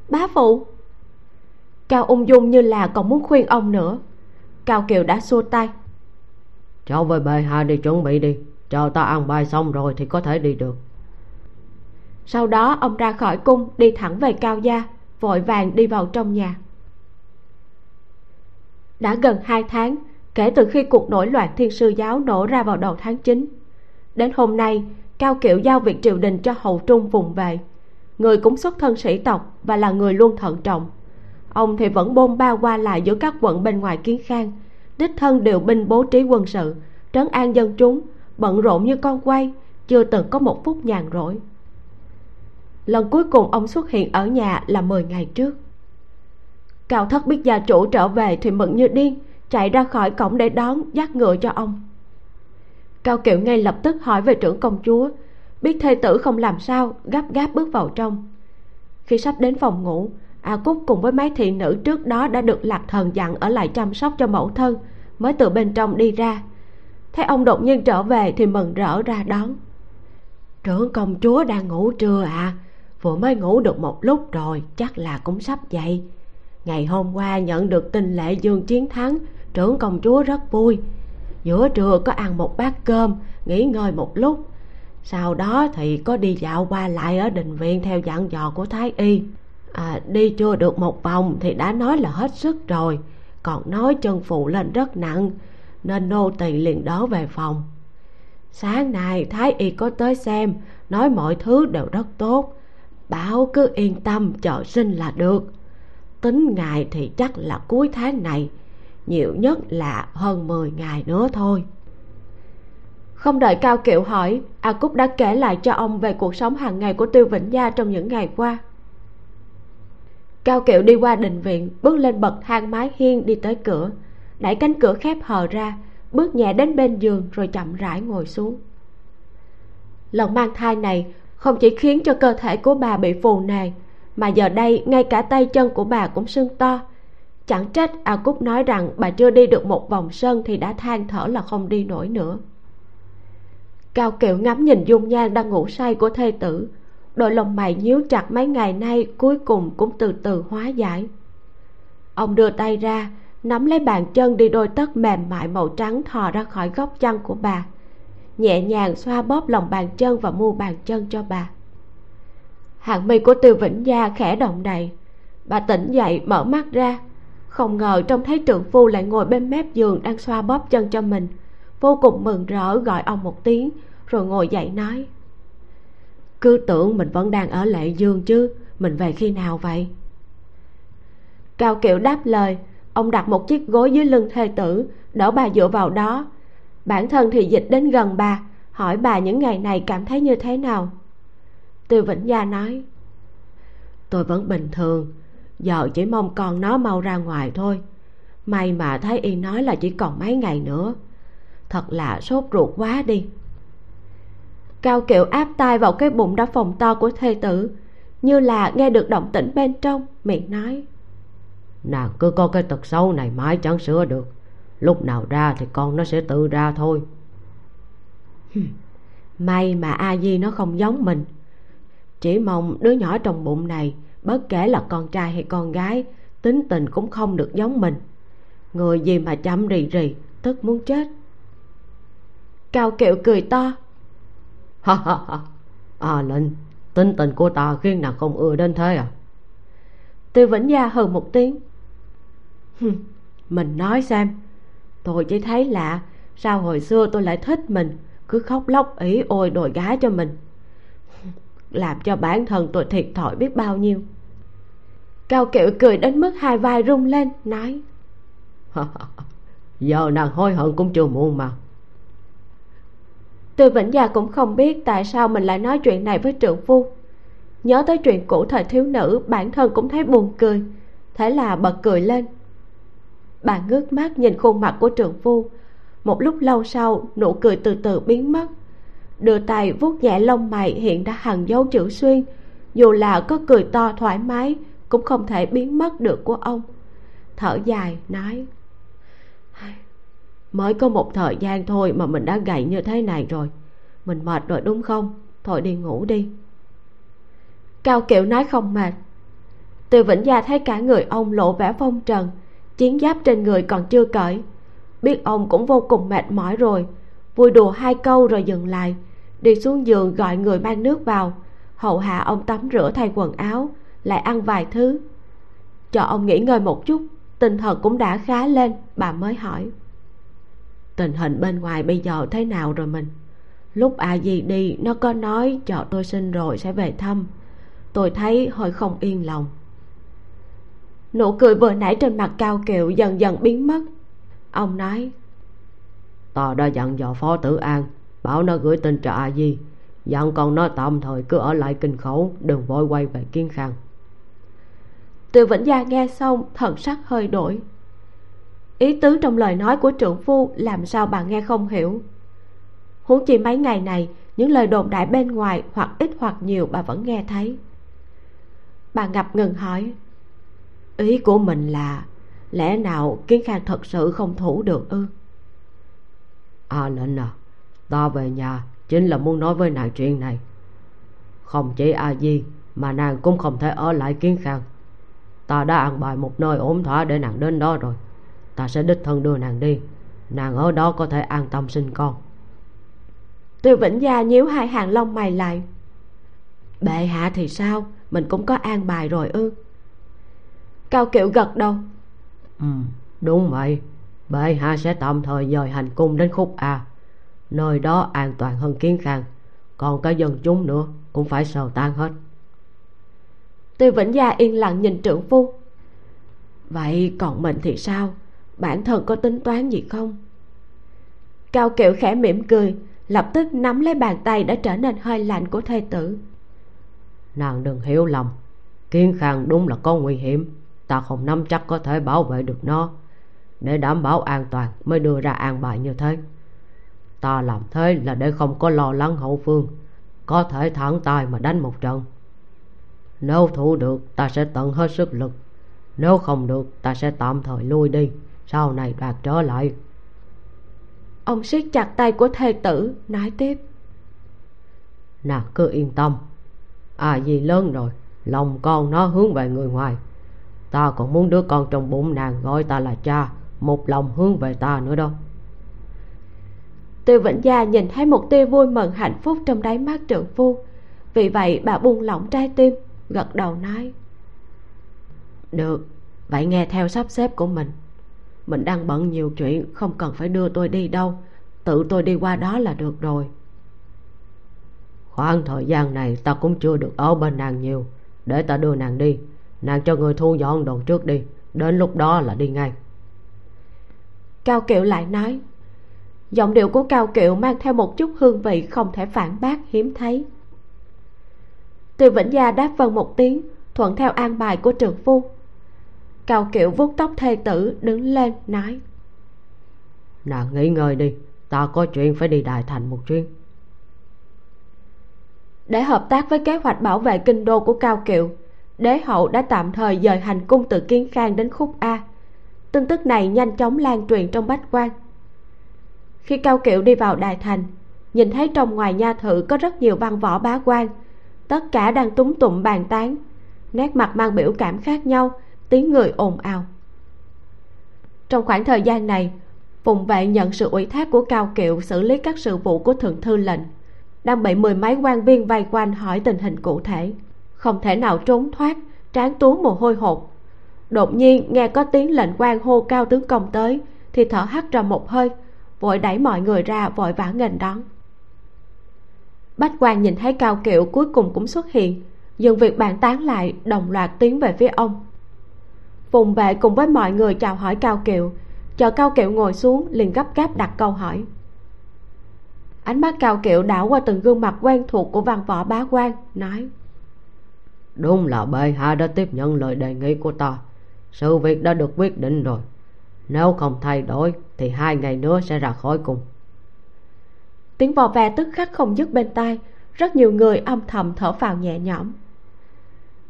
S1: Bá phụ cao ung dung như là còn muốn khuyên ông nữa. Cao kiều đã xua tay.
S2: Cháu với bệ hạ đi chuẩn bị đi chờ ta ăn bài xong rồi thì có thể đi được.
S1: Sau đó ông ra khỏi cung đi thẳng về cao gia vội vàng đi vào trong nhà. Đã gần hai tháng kể từ khi cuộc nổi loạn thiên sư giáo nổ ra vào đầu tháng 9 đến hôm nay, cao kiệu giao việc triều đình cho hậu trung vùng về. Người cũng xuất thân sĩ tộc và là người luôn thận trọng. Ông thì vẫn bôn ba qua lại giữa các quận bên ngoài kiến khang, đích thân điều binh bố trí quân sự, trấn an dân chúng, bận rộn như con quay, chưa từng có một phút nhàn rỗi. Lần cuối cùng ông xuất hiện ở nhà là 10 ngày trước. Cao thất biết gia chủ trở về thì mừng như điên, chạy ra khỏi cổng để đón, dắt ngựa cho ông cao kiệu ngay lập tức hỏi về trưởng công chúa. Biết thê tử không làm sao, gấp gáp bước vào trong. Khi sắp đến phòng ngủ, a cúc cùng với mấy thị nữ trước đó đã được lạc thần dặn ở lại chăm sóc cho mẫu thân, mới từ bên trong đi ra. Thấy ông đột nhiên trở về thì mừng rỡ ra đón. Trưởng công chúa đang ngủ trưa à? Vừa mới ngủ được một lúc rồi, chắc là cũng sắp dậy. Ngày hôm qua nhận được tin lệ dương chiến thắng, trưởng công chúa rất vui giữa trưa có ăn một bát cơm nghỉ ngơi một lúc. Sau đó thì có đi dạo qua lại ở đình viện theo dặn dò của thái y. À, đi chưa được một vòng thì đã nói là hết sức rồi. Còn nói chân phụ lên rất nặng nên nô tỳ liền đỡ về phòng. Sáng nay thái y có tới xem nói mọi thứ đều rất tốt. Bảo cứ yên tâm chờ sinh là được. Tính ngày thì chắc là cuối tháng này nhiều nhất là hơn 10 ngày nữa thôi. Không đợi cao kiệu hỏi, a cúc đã kể lại cho ông về cuộc sống hàng ngày của tiêu vĩnh gia trong những ngày qua. Cao kiệu đi qua đình viện, bước lên bậc thang mái hiên đi tới cửa, đẩy cánh cửa khép hờ ra, bước nhẹ đến bên giường rồi chậm rãi ngồi xuống. Lần mang thai này không chỉ khiến cho cơ thể của bà bị phù nề, mà giờ đây ngay cả tay chân của bà cũng sưng to chẳng trách a cúc nói rằng bà chưa đi được một vòng sân thì đã than thở là không đi nổi nữa. Cao kiệu ngắm nhìn dung nhan đang ngủ say của thê tử, đôi lông mày nhíu chặt mấy ngày nay cuối cùng cũng từ từ hóa giải. Ông đưa tay ra, nắm lấy bàn chân đi đôi tất mềm mại màu trắng thò ra khỏi góc chân của bà, nhẹ nhàng xoa bóp lòng bàn chân và mu bàn chân cho bà. Hàng mi của tiêu vĩnh gia khẽ động đậy, bà tỉnh dậy, mở mắt ra không ngờ trông thấy trượng phu lại ngồi bên mép giường đang xoa bóp chân cho mình. Vô cùng mừng rỡ gọi ông một tiếng, rồi ngồi dậy nói, cứ tưởng mình vẫn đang ở lệ dương chứ, mình về khi nào vậy? Cao kiệu đáp lời, ông đặt một chiếc gối dưới lưng thê tử, đỡ bà dựa vào đó. Bản thân thì dịch đến gần bà, hỏi bà những ngày này cảm thấy như thế nào? Tiêu vĩnh gia nói, tôi vẫn bình thường giờ chỉ mong con nó mau ra ngoài thôi. May mà thấy y nói là chỉ còn mấy ngày nữa. Thật là sốt ruột quá đi. Cao kiệu áp tay vào cái bụng đã phồng to của thê tử như là nghe được động tĩnh bên trong miệng nói. Nàng cứ có cái tật xấu này mãi chẳng sửa được. Lúc nào ra thì con nó sẽ tự ra thôi. May mà a di nó không giống mình. Chỉ mong đứa nhỏ trong bụng này bất kể là con trai hay con gái, tính tình cũng không được giống mình. Người gì mà chăm rì rì, tức muốn chết. Cao kiệu cười to. Ha ha ha. À linh, tính tình của ta khiến nàng không ưa đến thế à? Tiêu vĩnh gia hừ một tiếng. Mình nói xem. Tôi chỉ thấy lạ, sao hồi xưa tôi lại thích mình, cứ khóc lóc ý ôi đòi gái cho mình. Làm cho bản thân tôi thiệt thòi biết bao nhiêu cao kiệu cười đến mức hai vai rung lên nói. Giờ nàng hối hận cũng chưa muộn mà. Tư Vĩnh Gia cũng không biết tại sao mình lại nói chuyện này với trượng phu. Nhớ tới chuyện cũ thời thiếu nữ bản thân cũng thấy buồn cười. Thế là bật cười lên. Bà ngước mắt nhìn khuôn mặt của trượng phu. Một lúc lâu sau nụ cười từ từ biến mất. Đưa tay vuốt nhẹ lông mày hiện đã hằn dấu chữ xuyên. Dù là có cười to thoải mái cũng không thể biến mất được của ông. Thở dài, nói mới có một thời gian thôi mà mình đã gầy như thế này rồi. Mình mệt rồi đúng không? Thôi đi ngủ đi. Cao kiệu nói không mệt. Từ vĩnh gia thấy cả người ông lộ vẻ phong trần, chiến giáp trên người còn chưa cởi. Biết ông cũng vô cùng mệt mỏi rồi. Vui đùa hai câu rồi dừng lại, đi xuống giường gọi người mang nước vào. Hậu hạ ông tắm rửa thay quần áo lại ăn vài thứ. Cho ông nghỉ ngơi một chút tinh thần cũng đã khá lên, bà mới hỏi. Tình hình bên ngoài bây giờ thế nào rồi mình? Lúc a di đi, nó có nói cho tôi sinh rồi sẽ về thăm. Tôi thấy hơi không yên lòng. Nụ cười vừa nãy trên mặt cao kiệu dần dần biến mất. Ông nói
S2: Tòa đã dặn dò phó tử an, bảo nó gửi tin cho a di. Dặn con nó tạm thời cứ ở lại kinh khẩu, đừng vội quay về kiên khang
S1: từ vĩnh gia nghe xong, thần sắc hơi đổi. Ý tứ trong lời nói của trưởng phu làm sao bà nghe không hiểu? Huống chi mấy ngày này, những lời đồn đại bên ngoài hoặc ít hoặc nhiều bà vẫn nghe thấy. Bà ngập ngừng hỏi, ý của mình là lẽ nào kiến khang thật sự không thủ được ư?
S2: À lệnh à ta về nhà chính là muốn nói với nàng chuyện này. Không chỉ a di mà nàng cũng không thể ở lại kiến khang ta đã ăn bài một nơi ổn thỏa để nàng đến đó rồi. Ta sẽ đích thân đưa nàng đi. Nàng ở đó có thể an tâm sinh con.
S1: Tiêu vĩnh gia nhíu hai hàng lông mày lại. Bệ hạ thì sao? Mình cũng có an bài rồi ư? Cao kiệu gật đầu.
S2: Ừ đúng vậy. Bệ hạ sẽ tạm thời dời hành cung đến khúc a. Nơi đó an toàn hơn kiến khang. Còn cả dân chúng nữa cũng phải sờ tan hết
S1: tiêu vĩnh gia yên lặng nhìn trưởng phu. Vậy còn mình thì sao? Bản thân có tính toán gì không? Cao kiệu khẽ mỉm cười, lập tức nắm lấy bàn tay đã trở nên hơi lạnh của thê tử.
S2: Nàng đừng hiểu lầm. Kiến khang đúng là có nguy hiểm. Ta không nắm chắc có thể bảo vệ được nó. Để đảm bảo an toàn mới đưa ra an bài như thế. Ta làm thế là để không có lo lắng hậu phương. Có thể thẳng tay mà đánh một trận nếu thủ được ta sẽ tận hết sức lực. Nếu không được ta sẽ tạm thời lui đi. Sau này đoạt trở lại.
S1: Ông siết chặt tay của thê tử nói tiếp.
S2: Nàng cứ yên tâm. À gì lớn rồi lòng con nó hướng về người ngoài. Ta còn muốn đứa con trong bụng nàng gọi ta là cha một lòng hướng về ta nữa đâu
S1: tiêu vĩnh gia nhìn thấy một tia vui mừng hạnh phúc trong đáy mắt trượng phu. Vì vậy bà buông lỏng trái tim gật đầu nói, được, vậy nghe theo sắp xếp của mình. Mình đang bận nhiều chuyện, không cần phải đưa tôi đi đâu. Tự tôi đi qua đó là được rồi.
S2: Khoảng thời gian này ta cũng chưa được ở bên nàng nhiều. Để ta đưa nàng đi. Nàng cho người thu dọn đồ trước đi. Đến lúc đó là đi ngay.
S1: Cao kiệu lại nói, giọng điệu của cao kiệu mang theo một chút hương vị không thể phản bác hiếm thấy tiêu vĩnh gia đáp vâng một tiếng thuận theo an bài của trường phu. Cao kiệu vuốt tóc thê tử đứng lên nói.
S2: Nàng nghỉ ngơi đi ta có chuyện phải đi đại thành một chuyến.
S1: Để hợp tác với kế hoạch bảo vệ kinh đô của cao kiệu đế hậu đã tạm thời dời hành cung từ kiến khang đến khúc a. Tin tức này nhanh chóng lan truyền trong bách quan. Khi cao kiệu đi vào đại thành nhìn thấy trong ngoài nha thự có rất nhiều văn võ bá quan tất cả đang túng tụng bàn tán. Nét mặt mang biểu cảm khác nhau, tiếng người ồn ào. Trong khoảng thời gian này phùng vệ nhận sự ủy thác của cao kiệu xử lý các sự vụ của thượng thư lệnh, đang bị mười mấy quan viên vây quanh hỏi tình hình cụ thể. Không thể nào trốn thoát trán tú mồ hôi hột. Đột nhiên, nghe có tiếng lệnh quan hô cao tướng công tới, thì thở hắt ra một hơi, vội đẩy mọi người ra vội vã nghênh đón bách quan nhìn thấy cao kiệu cuối cùng cũng xuất hiện dừng việc bàn tán lại đồng loạt tiến về phía ông. Phùng vệ cùng với mọi người chào hỏi cao kiệu, chờ cao kiệu ngồi xuống liền gấp gáp đặt câu hỏi. Ánh mắt cao kiệu đảo qua từng gương mặt quen thuộc của văn võ bá quan, nói,
S2: đúng là bệ hạ đã tiếp nhận lời đề nghị của ta. Sự việc đã được quyết định rồi. Nếu không thay đổi, thì hai ngày nữa sẽ ra khỏi cùng
S1: tiếng vò ve tức khắc không dứt bên tai, rất nhiều người âm thầm thở phào nhẹ nhõm.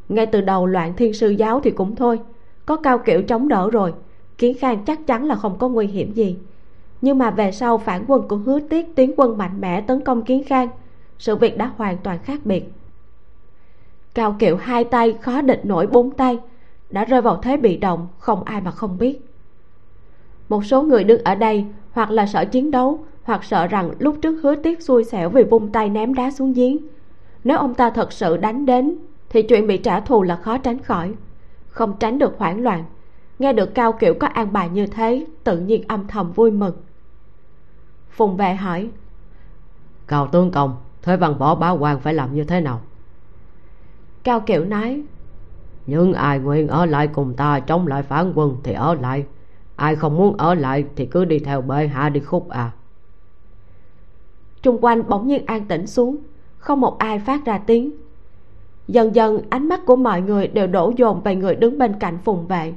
S1: Ngay từ đầu loạn thiên sư giáo thì cũng thôi, có cao kiểu chống đỡ rồi, kiến khang chắc chắn là không có nguy hiểm gì. Nhưng mà về sau phản quân của hứa tiết tiến quân mạnh mẽ tấn công kiến khang, sự việc đã hoàn toàn khác biệt. Cao kiệu hai tay khó địch nổi bốn tay, đã rơi vào thế bị động, không ai mà không biết. Một số người đứng ở đây hoặc là sợ chiến đấu hoặc sợ rằng lúc trước hứa tiếc xui xẻo vì vung tay ném đá xuống giếng. Nếu ông ta thật sự đánh đến thì chuyện bị trả thù là khó tránh khỏi. Không tránh được hoảng loạn. Nghe được cao kiểu có an bài như thế tự nhiên âm thầm vui mừng. Phùng vệ hỏi
S2: cao tướng công thế văn võ bá quan phải làm như thế nào?
S1: Cao kiểu nói
S2: nhưng ai nguyện ở lại cùng ta chống lại phản quân thì ở lại. Ai không muốn ở lại thì cứ đi theo bệ hạ đi khúc à
S1: trung quanh bỗng nhiên an tĩnh xuống. Không một ai phát ra tiếng. Dần dần, ánh mắt của mọi người đều đổ dồn về người đứng bên cạnh phùng vệ.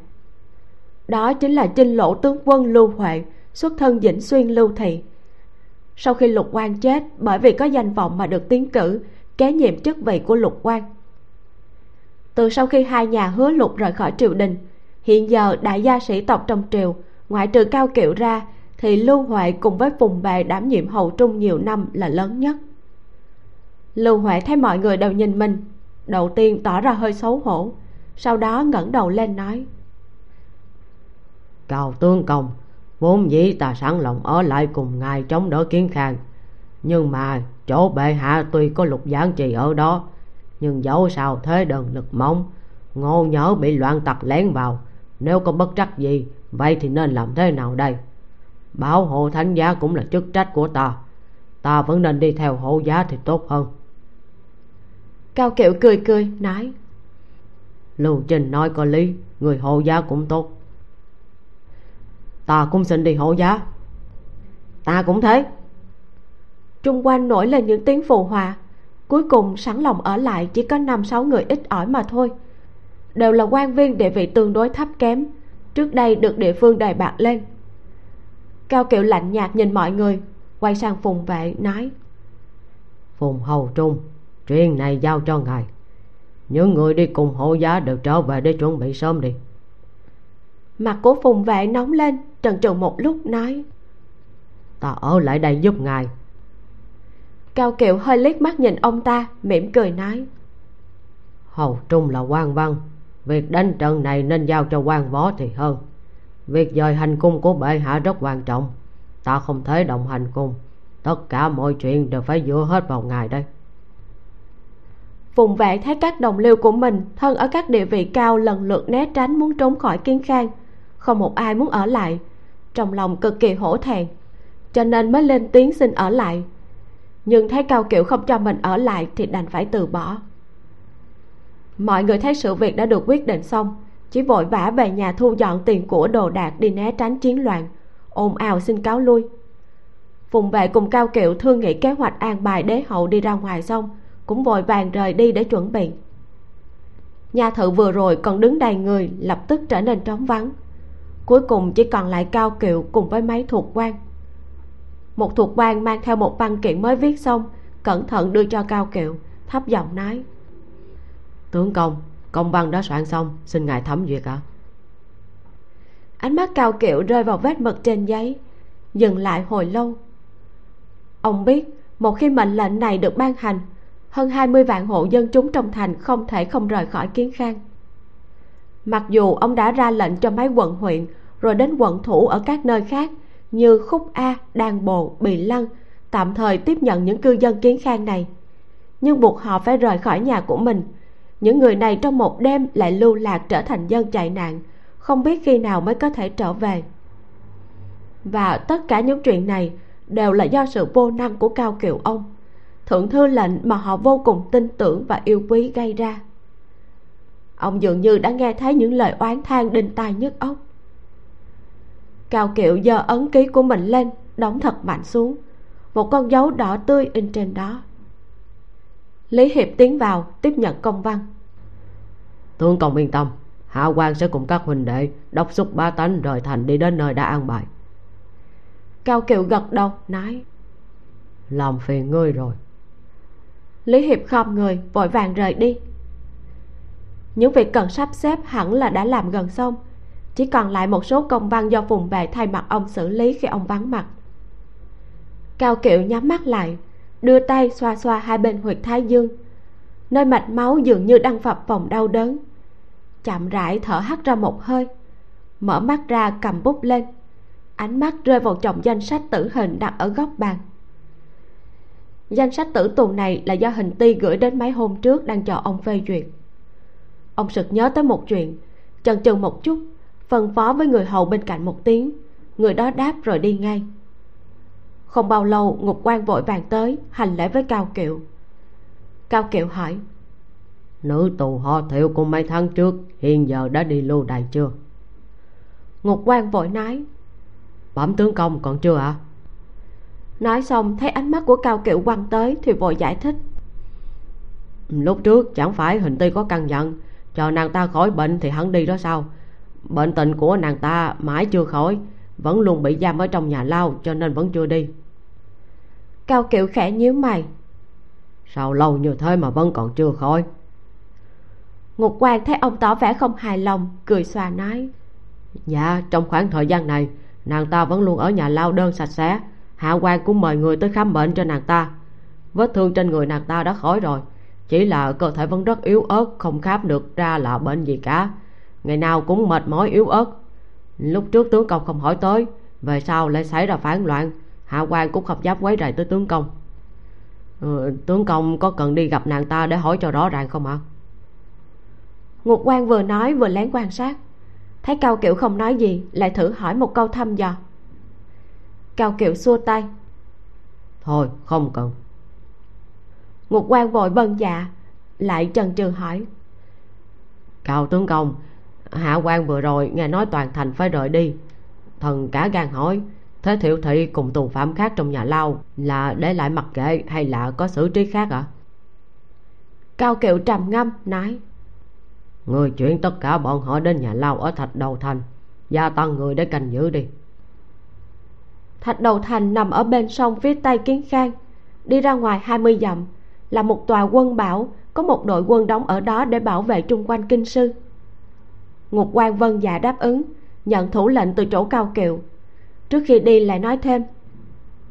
S1: Đó chính là trinh lỗ tướng quân lưu huệ, xuất thân dĩnh xuyên lưu thị. Sau khi lục quan chết, bởi vì có danh vọng mà được tiến cử, kế nhiệm chức vị của lục quan từ sau khi hai nhà hứa lục rời khỏi triều đình, hiện giờ đại gia sĩ tộc trong triều, ngoại trừ cao kiệu ra thì lưu huệ cùng với phùng bề đảm nhiệm hầu trung nhiều năm là lớn nhất. Lưu huệ thấy mọi người đều nhìn mình, đầu tiên tỏ ra hơi xấu hổ, sau đó ngẩng đầu lên nói.
S2: Cao tướng công, vốn dĩ ta sẵn lòng ở lại cùng ngài chống đỡ kiến khang, nhưng mà chỗ bệ hạ tuy có lục giảng trì ở đó, nhưng dẫu sao thế đơn lực mỏng ngô nhớ bị loạn tặc lén vào, nếu có bất trắc gì, vậy thì nên làm thế nào đây? Bảo hộ thánh giá cũng là chức trách của ta. Ta vẫn nên đi theo hộ giá thì tốt hơn.
S1: Cao kiệu cười cười nói.
S2: Lưu trình nói có lý người hộ giá cũng tốt. Ta cũng xin đi hộ giá.
S1: Ta cũng thế. Trung quanh nổi lên những tiếng phù hòa. Cuối cùng sẵn lòng ở lại chỉ có năm sáu người ít ỏi mà thôi. Đều là quan viên địa vị tương đối thấp kém. Trước đây được địa phương đề bạc lên cao kiệu lạnh nhạt nhìn mọi người quay sang phùng vệ nói
S2: phùng hầu trung chuyện này giao cho ngài. Những người đi cùng hộ giá đều trở về để chuẩn bị sớm đi.
S1: Mặt của phùng vệ nóng lên trần trừ một lúc nói
S2: ta ở lại đây giúp ngài.
S1: Cao kiệu hơi liếc mắt nhìn ông ta mỉm cười nói
S2: hầu trung là quan văn việc đánh trận này nên giao cho quan võ thì hơn việc dời hành cung của bệ hạ rất quan trọng. Ta không thể đồng hành cùng tất cả mọi chuyện đều phải dựa hết vào ngài đây.
S1: Phùng vệ thấy các đồng liêu của mình thân ở các địa vị cao lần lượt né tránh muốn trốn khỏi kiến khang. Không một ai muốn ở lại. Trong lòng cực kỳ hổ thẹn, cho nên mới lên tiếng xin ở lại. Nhưng thấy cao kiệu không cho mình ở lại thì đành phải từ bỏ. Mọi người thấy sự việc đã được quyết định xong chỉ vội vã về nhà thu dọn tiền của đồ đạc đi né tránh chiến loạn. Ồn ào xin cáo lui. Phùng vệ cùng cao kiệu thương nghị kế hoạch an bài đế hậu đi ra ngoài xong cũng vội vàng rời đi để chuẩn bị. Nhà thự vừa rồi còn đứng đầy người, lập tức trở nên trống vắng. Cuối cùng chỉ còn lại cao kiệu cùng với mấy thuộc quan. Một thuộc quan mang theo một văn kiện mới viết xong, cẩn thận đưa cho cao kiệu, thấp giọng nói,
S2: tướng công công văn đã soạn xong, xin ngài thẩm duyệt ạ. À?
S1: ánh mắt cao kiệu rơi vào vết mực trên giấy, dừng lại hồi lâu. Ông biết, một khi mệnh lệnh này được ban hành, hơn 20 vạn hộ dân chúng trong thành không thể không rời khỏi kiến khang. Mặc dù ông đã ra lệnh cho mấy quận huyện, rồi đến quận thủ ở các nơi khác, như khúc a, đan bồ, bì lăng, tạm thời tiếp nhận những cư dân kiến khang này. Nhưng buộc họ phải rời khỏi nhà của mình những người này trong một đêm lại lưu lạc trở thành dân chạy nạn, không biết khi nào mới có thể trở về. Và tất cả những chuyện này đều là do sự vô năng của cao kiều ông, thượng thư lệnh mà họ vô cùng tin tưởng và yêu quý gây ra. Ông dường như đã nghe thấy những lời oán than đinh tai nhức óc. Cao kiệu giơ ấn ký của mình lên, đóng thật mạnh xuống, một con dấu đỏ tươi in trên đó lý hiệp tiến vào tiếp nhận công văn.
S2: Tướng công yên tâm hạ quan sẽ cùng các huynh đệ đốc xúc ba tánh rời thành đi đến nơi đã an bài.
S1: Cao kiệu gật đầu nói
S2: làm phiền ngươi rồi.
S1: Lý hiệp khom người vội vàng rời đi. Những việc cần sắp xếp hẳn là đã làm gần xong. Chỉ còn lại một số công văn do phùng bệ thay mặt ông xử lý khi ông vắng mặt. Cao kiệu nhắm mắt lại đưa tay xoa xoa hai bên huyệt thái dương. Nơi mạch máu dường như đang phập phồng đau đớn. Chậm rãi thở hắt ra một hơi, mở mắt ra cầm bút lên. Ánh mắt rơi vào chồng danh sách tử hình đặt ở góc bàn. Danh sách tử tù này là do hình ti gửi đến mấy hôm trước đang chờ ông phê duyệt. Ông sực nhớ tới một chuyện, chần chừ một chút, phân phó với người hầu bên cạnh một tiếng. Người đó đáp rồi đi ngay không bao lâu ngục quan vội vàng tới hành lễ với cao kiệu. Cao kiệu hỏi
S2: nữ tù họ thiệu của mấy tháng trước hiện giờ đã đi lưu đày chưa?
S1: Ngục quan vội nói
S2: bẩm tướng công còn chưa ạ? À?
S1: nói xong thấy ánh mắt của cao kiệu quăng tới thì vội giải thích.
S2: Lúc trước chẳng phải hình ti có căn dặn chờ nàng ta khỏi bệnh thì hắn đi đó sao? Bệnh tình của nàng ta mãi chưa khỏi vẫn luôn bị giam ở trong nhà lao cho nên vẫn chưa đi
S1: cao kiệu khẽ nhíu mày.
S2: Sao lâu như thế mà vẫn còn chưa khỏi?
S1: Ngục quan thấy ông tỏ vẻ không hài lòng cười xòa nói.
S2: Dạ trong khoảng thời gian này nàng ta vẫn luôn ở nhà lao đơn sạch sẽ. Hạ quan cũng mời người tới khám bệnh cho nàng ta. Vết thương trên người nàng ta đã khỏi rồi. Chỉ là cơ thể vẫn rất yếu ớt không khám được ra là bệnh gì cả. Ngày nào cũng mệt mỏi yếu ớt. Lúc trước tướng công không hỏi tới về sau lại xảy ra phản loạn hạ quan cũng không dám quấy rầy tới tướng công. Ừ, tướng công có cần đi gặp nàng ta để hỏi cho rõ ràng không ạ?
S1: Ngục quan vừa nói vừa lén quan sát. Thấy cao kiệu không nói gì lại thử hỏi một câu thăm dò. Cao kiệu xua tay.
S2: Thôi không cần.
S1: Ngục quan vội bần dạ lại trần trừ hỏi.
S2: Cao tướng công hạ quan vừa rồi nghe nói toàn thành phải rời đi. Thần cả gan hỏi thế thiệu thị cùng tù phạm khác trong nhà lao là để lại mặc kệ hay là có xử trí khác ạ? À?
S1: cao kiệu trầm ngâm nói.
S2: Người chuyển tất cả bọn họ đến nhà lao ở thạch đầu thành gia tăng người để canh giữ đi.
S1: Thạch đầu thành nằm ở bên sông phía tây kiến khang đi ra ngoài hai mươi dặm là một tòa quân bảo có một đội quân đóng ở đó để bảo vệ trung quanh kinh sư. Ngục quan vân dạ đáp ứng nhận thủ lệnh từ chỗ cao kiệu trước khi đi lại nói thêm.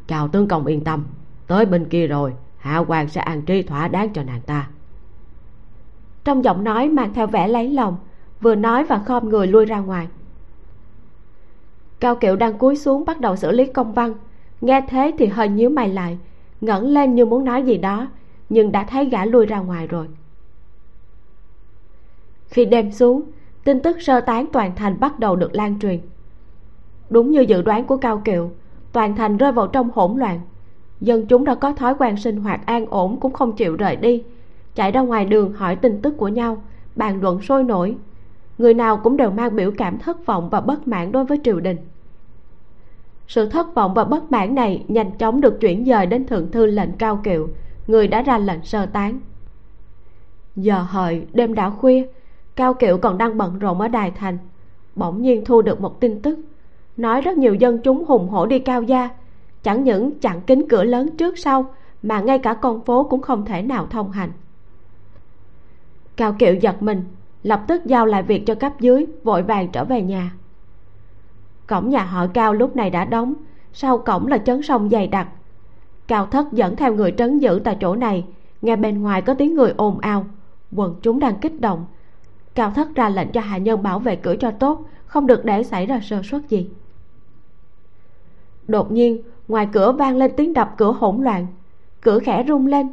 S2: Chào tướng công yên tâm tới bên kia rồi hạ quan sẽ an trí thỏa đáng cho nàng ta.
S1: Trong giọng nói mang theo vẻ lấy lòng vừa nói và khom người lui ra ngoài. Cao kiệu đang cúi xuống bắt đầu xử lý công văn. Nghe thế thì hơi nhíu mày lại ngẩng lên như muốn nói gì đó nhưng đã thấy gã lui ra ngoài rồi. Khi đêm xuống tin tức sơ tán toàn thành bắt đầu được lan truyền đúng như dự đoán của cao kiệu toàn thành rơi vào trong hỗn loạn. Dân chúng đã có thói quen sinh hoạt an ổn cũng không chịu rời đi, chạy ra ngoài đường hỏi tin tức của nhau, bàn luận sôi nổi. Người nào cũng đều mang biểu cảm thất vọng và bất mãn đối với triều đình. Sự thất vọng và bất mãn này nhanh chóng được chuyển dời đến thượng thư lệnh cao kiệu người đã ra lệnh sơ tán. Giờ hợi, đêm đã khuya, cao kiệu còn đang bận rộn ở đài thành, bỗng nhiên thu được một tin tức nói rất nhiều dân chúng hùng hổ đi cao gia chẳng những chặn kính cửa lớn trước sau, mà ngay cả con phố cũng không thể nào thông hành. Cao kiệu giật mình, lập tức giao lại việc cho cấp dưới, vội vàng trở về nhà. Cổng nhà họ cao lúc này đã đóng, sau cổng là chấn sông dày đặc. Cao thất dẫn theo người trấn giữ tại chỗ này, nghe bên ngoài có tiếng người ồn ào. Quần chúng đang kích động. Cao thất ra lệnh cho hạ nhân bảo vệ cửa cho tốt, không được để xảy ra sơ suất gì đột nhiên, ngoài cửa vang lên tiếng đập cửa hỗn loạn. Cửa khẽ rung lên,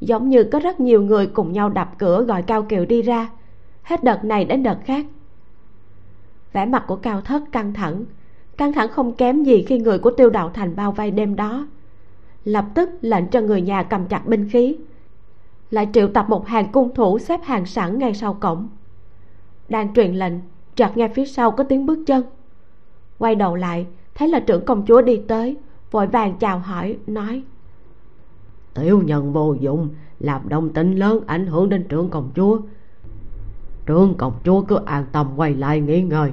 S1: giống như có rất nhiều người cùng nhau đập cửa gọi cao kiều đi ra. Hết đợt này đến đợt khác. Vẻ mặt của cao thất căng thẳng. Căng thẳng không kém gì khi người của tiêu đạo thành bao vây đêm đó. Lập tức lệnh cho người nhà cầm chặt binh khí. Lại triệu tập một hàng cung thủ xếp hàng sẵn ngay sau cổng. Đang truyền lệnh, chợt nghe phía sau có tiếng bước chân. Quay đầu lại thấy là trưởng công chúa đi tới vội vàng chào hỏi nói.
S2: Tiểu nhân vô dụng làm động tĩnh lớn ảnh hưởng đến trưởng công chúa. Trưởng công chúa cứ an tâm quay lại nghỉ ngơi.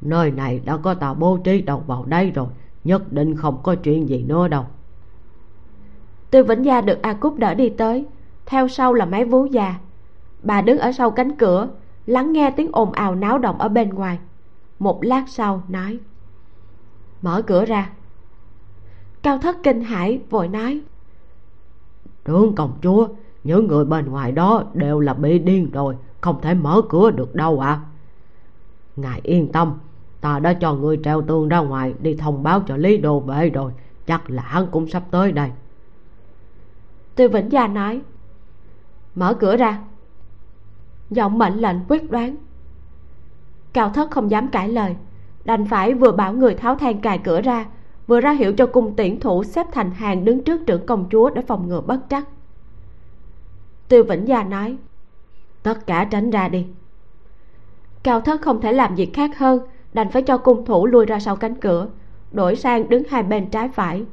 S2: Nơi này đã có tàu bố trí đầu vào đây rồi nhất định không có chuyện gì nữa đâu.
S1: Tư vĩnh gia được a cúc đỡ đi tới theo sau là mấy vú già. Bà đứng ở sau cánh cửa lắng nghe tiếng ồn ào náo động ở bên ngoài. Một lát sau nói mở cửa ra. Cao thất kinh hãi vội nói.
S2: Trưởng công chúa những người bên ngoài đó đều là bị điên rồi không thể mở cửa được đâu ạ. À. ngài yên tâm ta đã cho người treo tường ra ngoài đi thông báo cho lý đồ vệ rồi chắc là hắn cũng sắp tới đây.
S1: Tiêu vĩnh gia nói. Mở cửa ra. Giọng mệnh lệnh quyết đoán. Cao thất không dám cãi lời đành phải vừa bảo người tháo than cài cửa ra, vừa ra hiệu cho cung tiễn thủ xếp thành hàng đứng trước trưởng công chúa để phòng ngừa bất trắc. Tiêu vĩnh gia nói, tất cả tránh ra đi. Cao thất không thể làm gì khác hơn, đành phải cho cung thủ lui ra sau cánh cửa, đổi sang đứng hai bên trái phải.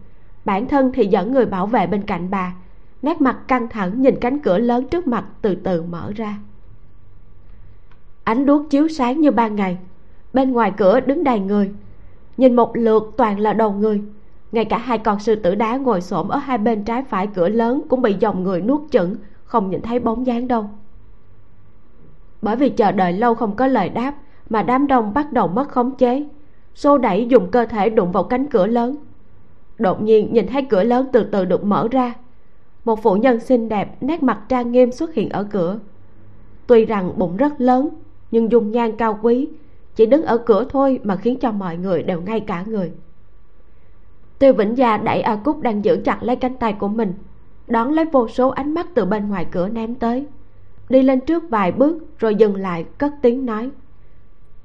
S1: Bản thân thì dẫn người bảo vệ bên cạnh bà, nét mặt căng thẳng nhìn cánh cửa lớn trước mặt từ từ mở ra. Ánh đuốc chiếu sáng như ban ngày bên ngoài cửa đứng đầy người. Nhìn một lượt toàn là đầu người. Ngay cả hai con sư tử đá ngồi xổm ở hai bên trái phải cửa lớn cũng bị dòng người nuốt chửng, không nhìn thấy bóng dáng đâu. Bởi vì chờ đợi lâu không có lời đáp, mà đám đông bắt đầu mất khống chế, xô đẩy dùng cơ thể đụng vào cánh cửa lớn. Đột nhiên nhìn thấy cửa lớn từ từ được mở ra. Một phụ nhân xinh đẹp, nét mặt trang nghiêm xuất hiện ở cửa. Tuy rằng bụng rất lớn, nhưng dung nhan cao quý chỉ đứng ở cửa thôi mà khiến cho mọi người đều ngay cả người. Tiêu vĩnh gia đẩy a cúc đang giữ chặt lấy cánh tay của mình, đón lấy vô số ánh mắt từ bên ngoài cửa ném tới. Đi lên trước vài bước rồi dừng lại, cất tiếng nói,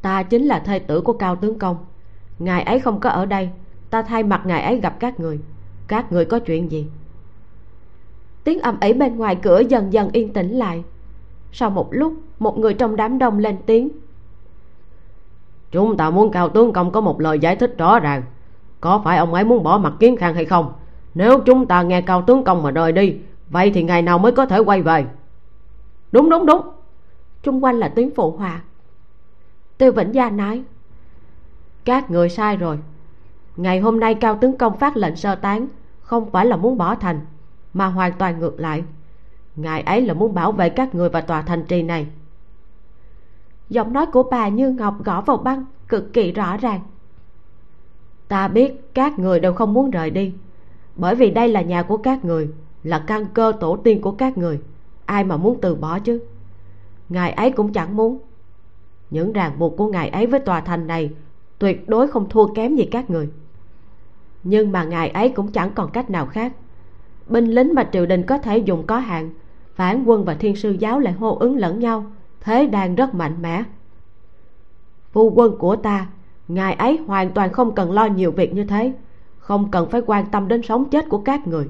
S1: ta chính là thê tử của cao tướng công. Ngài ấy không có ở đây, ta thay mặt ngài ấy gặp các người. Các người có chuyện gì? Tiếng ầm ĩ bên ngoài cửa dần dần yên tĩnh lại. Sau một lúc, một người trong đám đông lên tiếng
S2: chúng ta muốn cao tướng công có một lời giải thích rõ ràng. Có phải ông ấy muốn bỏ mặt kiến khang hay không? Nếu chúng ta nghe cao tướng công mà rời đi vậy thì ngày nào mới có thể quay về?
S1: Đúng đúng đúng. Chung quanh là tiếng phụ họa. Tiêu vĩnh gia nói các người sai rồi. Ngày hôm nay cao tướng công phát lệnh sơ tán không phải là muốn bỏ thành mà hoàn toàn ngược lại. Ngài ấy là muốn bảo vệ các người và tòa thành trì này giọng nói của bà như ngọc gõ vào băng, cực kỳ rõ ràng. Ta biết các người đều không muốn rời đi, bởi vì đây là nhà của các người, là căn cơ tổ tiên của các người. Ai mà muốn từ bỏ chứ? Ngài ấy cũng chẳng muốn. Những ràng buộc của ngài ấy với tòa thành này tuyệt đối không thua kém gì các người. Nhưng mà ngài ấy cũng chẳng còn cách nào khác. Binh lính mà triều đình có thể dùng có hạn phản quân và thiên sư giáo lại hô ứng lẫn nhau thế đang rất mạnh mẽ. Phu quân của ta, ngài ấy hoàn toàn không cần lo nhiều việc như thế, không cần phải quan tâm đến sống chết của các người.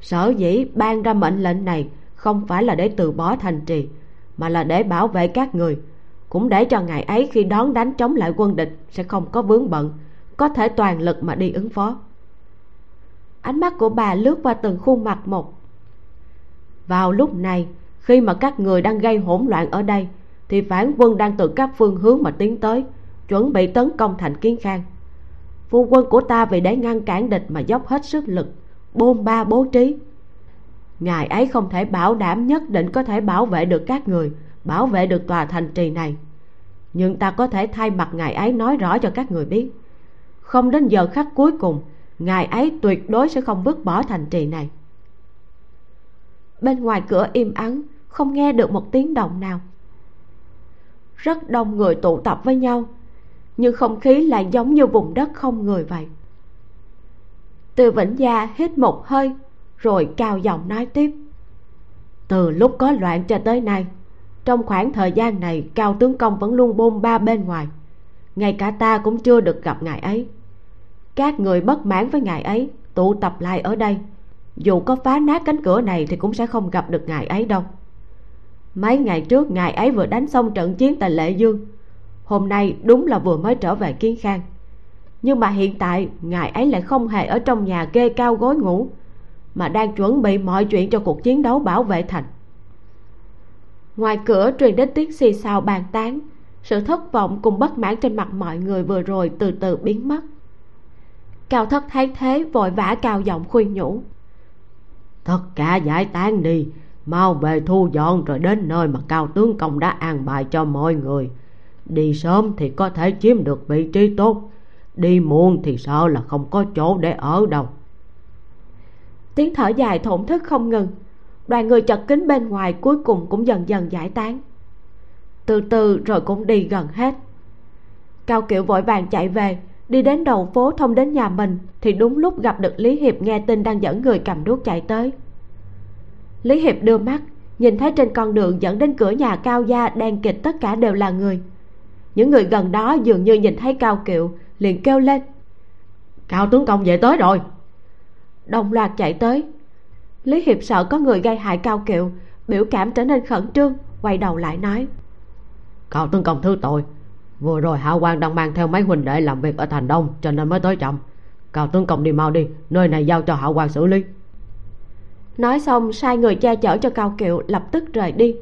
S1: Sở dĩ ban ra mệnh lệnh này không phải là để từ bỏ thành trì, mà là để bảo vệ các người. Cũng để cho ngài ấy khi đón đánh chống lại quân địch sẽ không có vướng bận, có thể toàn lực mà đi ứng phó. Ánh mắt của bà lướt qua từng khuôn mặt một. Vào lúc này khi mà các người đang gây hỗn loạn ở đây, thì phản quân đang từ các phương hướng mà tiến tới, chuẩn bị tấn công thành kiến khang. Phu quân của ta vì để ngăn cản địch mà dốc hết sức lực, bôn ba bố trí. Ngài ấy không thể bảo đảm nhất định có thể bảo vệ được các người, bảo vệ được tòa thành trì này. Nhưng ta có thể thay mặt ngài ấy nói rõ cho các người biết. Không đến giờ khắc cuối cùng, ngài ấy tuyệt đối sẽ không vứt bỏ thành trì này. Bên ngoài cửa im ắng không nghe được một tiếng động nào. Rất đông người tụ tập với nhau, nhưng không khí lại giống như vùng đất không người vậy. Từ vĩnh gia hít một hơi, rồi cao giọng nói tiếp. Từ lúc có loạn cho tới nay, trong khoảng thời gian này, cao tướng công vẫn luôn bôn ba bên ngoài. Ngay cả ta cũng chưa được gặp ngài ấy. Các người bất mãn với ngài ấy, tụ tập lại ở đây. Dù có phá nát cánh cửa này thì cũng sẽ không gặp được ngài ấy đâu mấy ngày trước, ngài ấy vừa đánh xong trận chiến tại lệ dương. Hôm nay đúng là vừa mới trở về kiến khang. Nhưng mà hiện tại, ngài ấy lại không hề ở trong nhà kê cao gối ngủ, mà đang chuẩn bị mọi chuyện cho cuộc chiến đấu bảo vệ thành. Ngoài cửa truyền đến tiếng xì xào bàn tán, sự thất vọng cùng bất mãn trên mặt mọi người vừa rồi từ từ biến mất. Cao thất thấy thế, vội vã cao giọng khuyên nhủ. Tất cả giải tán đi mau về thu dọn rồi đến nơi mà cao tướng công đã an bài cho mọi người. Đi sớm thì có thể chiếm được vị trí tốt, đi muộn thì sợ là không có chỗ để ở đâu. Tiếng thở dài thổn thức không ngừng. Đoàn người chật kín bên ngoài cuối cùng cũng dần dần giải tán. Từ từ rồi cũng đi gần hết. Cao kiệu vội vàng chạy về, đi đến đầu phố thông đến nhà mình thì đúng lúc gặp được lý hiệp nghe tin đang dẫn người cầm đuốc chạy tới lý hiệp đưa mắt nhìn thấy trên con đường dẫn đến cửa nhà cao gia đen kịch tất cả đều là người. Những người gần đó dường như nhìn thấy cao kiệu liền kêu lên. Cao tướng công về tới rồi. Đồng loạt chạy tới. Lý hiệp sợ có người gây hại cao kiệu biểu cảm trở nên khẩn trương quay đầu lại nói.
S2: Cao tướng công thứ tội vừa rồi hạ quan đang mang theo mấy huynh đệ làm việc ở thành đông cho nên mới tới chậm. Cao tướng công đi mau đi nơi này giao cho hạ quan xử lý
S1: nói xong, sai người che chở cho cao kiệu lập tức rời đi.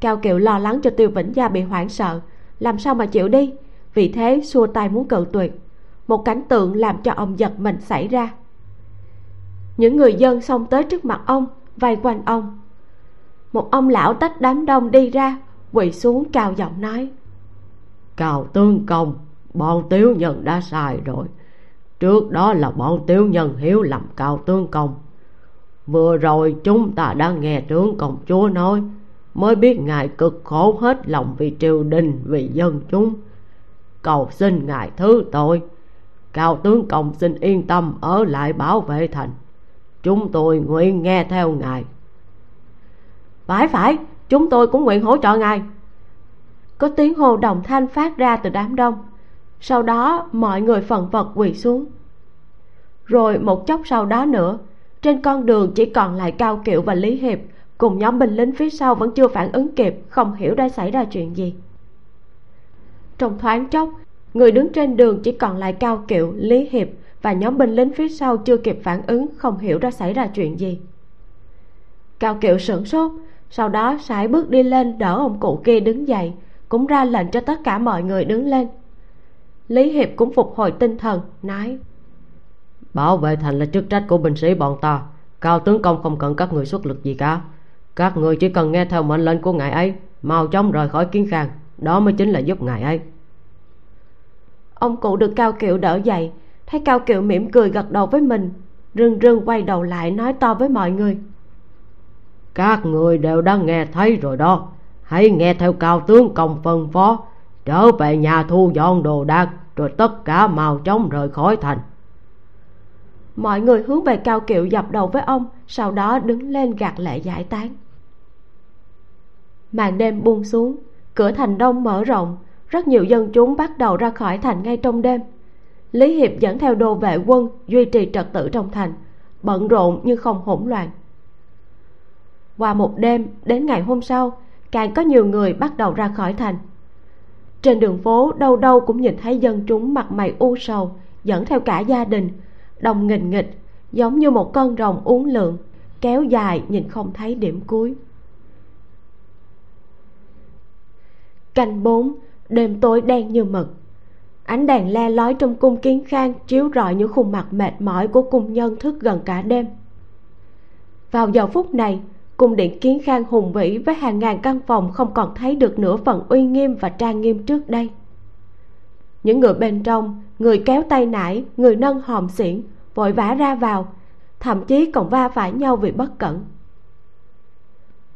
S1: Cao kiệu lo lắng cho tiêu vĩnh gia bị hoảng sợ. Làm sao mà chịu đi? Vì thế xua tay muốn cự tuyệt. Một cảnh tượng làm cho ông giật mình xảy ra. Những người dân xông tới trước mặt ông, vây quanh ông. Một ông lão tách đám đông đi ra, quỳ xuống cao giọng nói.
S2: Cao tương công, bọn tiếu nhân đã sai rồi. Trước đó là bọn tiếu nhân hiếu lầm cao tương công vừa rồi chúng ta đã nghe tướng công chúa nói, mới biết ngài cực khổ hết lòng vì triều đình, vì dân chúng. Cầu xin ngài thứ tội. Cao tướng công xin yên tâm ở lại bảo vệ thành. Chúng tôi nguyện nghe theo ngài.
S1: Phải phải, chúng tôi cũng nguyện hỗ trợ ngài. Có tiếng hô đồng thanh phát ra từ đám đông. Sau đó mọi người phần vật quỳ xuống. Rồi một chốc sau đó nữa trên con đường chỉ còn lại cao kiệu và lý hiệp, cùng nhóm binh lính phía sau vẫn chưa phản ứng kịp, không hiểu đã xảy ra chuyện gì. Trong thoáng chốc, người đứng trên đường chỉ còn lại cao kiệu, lý hiệp và nhóm binh lính phía sau chưa kịp phản ứng, không hiểu đã xảy ra chuyện gì. Cao kiệu sửng sốt, sau đó sải bước đi lên đỡ ông cụ kia đứng dậy, cũng ra lệnh cho tất cả mọi người đứng lên. Lý hiệp cũng phục hồi tinh thần, nói
S2: bảo vệ thành là chức trách của binh sĩ bọn ta. Cao tướng công không cần các người xuất lực gì cả. Các người chỉ cần nghe theo mệnh lệnh của ngài ấy mau chóng rời khỏi kiến khang. Đó mới chính là giúp ngài ấy.
S1: Ông cụ được cao kiệu đỡ dậy thấy cao kiệu mỉm cười gật đầu với mình rưng rưng quay đầu lại nói to với mọi người.
S2: Các người đều đã nghe thấy rồi đó. Hãy nghe theo cao tướng công phân phó. Trở về nhà thu dọn đồ đạc rồi tất cả mau chóng rời khỏi thành
S1: mọi người hướng về cao kiệu dập đầu với ông, sau đó đứng lên gạt lệ giải tán. Màn đêm buông xuống, cửa thành đông mở rộng, rất nhiều dân chúng bắt đầu ra khỏi thành ngay trong đêm. Lý hiệp dẫn theo đô vệ quân duy trì trật tự trong thành, bận rộn nhưng không hỗn loạn. Qua một đêm, đến ngày hôm sau, càng có nhiều người bắt đầu ra khỏi thành. Trên đường phố, đâu đâu cũng nhìn thấy dân chúng mặt mày u sầu, dẫn theo cả gia đình đồng nghịch nghịch, giống như một con rồng uốn lượn, kéo dài nhìn không thấy điểm cuối. Canh bốn, đêm tối đen như mực. Ánh đèn le lói trong cung kiến khang chiếu rọi những khuôn mặt mệt mỏi của cung nhân thức gần cả đêm. Vào giờ phút này, cung điện kiến khang hùng vĩ với hàng ngàn căn phòng không còn thấy được nửa phần uy nghiêm và trang nghiêm trước đây. Những người bên trong người kéo tay nải, người nâng hòm xiển, vội vã ra vào. Thậm chí còn va phải nhau vì bất cẩn.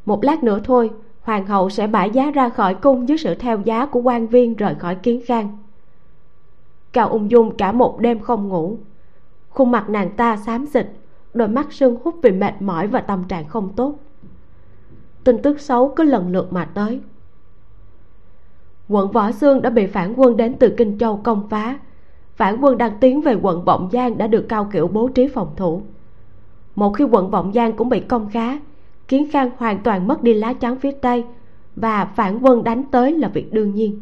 S1: Một lát nữa thôi, hoàng hậu sẽ bãi giá ra khỏi cung dưới sự theo giá của quan viên rời khỏi kiến khang. Cao ung dung cả một đêm không ngủ. Khuôn mặt nàng ta xám xịt, đôi mắt sưng hút vì mệt mỏi và tâm trạng không tốt. Tin tức xấu cứ lần lượt mà tới. Quận võ xương đã bị phản quân đến từ kinh châu công phá phản quân đang tiến về quận vọng giang đã được cao kiểu bố trí phòng thủ. Một khi quận vọng giang cũng bị công khá, kiến khang hoàn toàn mất đi lá chắn phía tây và phản quân đánh tới là việc đương nhiên.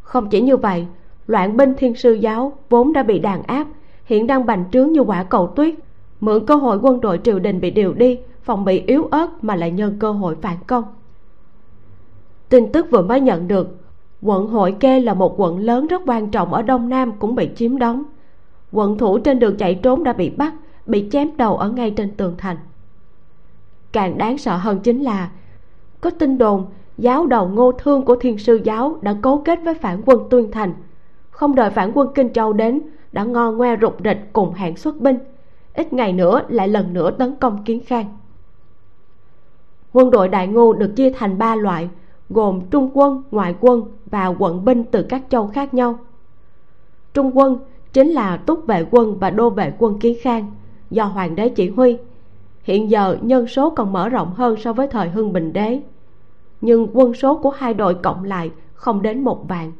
S1: Không chỉ như vậy, loạn binh thiên sư giáo vốn đã bị đàn áp, hiện đang bành trướng như quả cầu tuyết, mượn cơ hội quân đội triều đình bị điều đi, phòng bị yếu ớt mà lại nhân cơ hội phản công. Tin tức vừa mới nhận được quận hội kê là một quận lớn rất quan trọng ở đông nam cũng bị chiếm đóng. Quận thủ trên đường chạy trốn đã bị bắt, bị chém đầu ở ngay trên tường thành. Càng đáng sợ hơn chính là, có tin đồn giáo đầu ngô thương của thiên sư giáo đã cấu kết với phản quân tuyên thành. Không đợi phản quân kinh châu đến, đã ngo ngoe rục rịch cùng hạng xuất binh. Ít ngày nữa lại lần nữa tấn công kiến khang. Quân đội đại ngô được chia thành ba loại gồm trung quân, ngoại quân và quận binh từ các châu khác nhau. Trung quân chính là túc vệ quân và đô vệ quân kiến khang do hoàng đế chỉ huy. Hiện giờ nhân số còn mở rộng hơn so với thời hưng bình đế. Nhưng quân số của hai đội cộng lại không đến một vạn.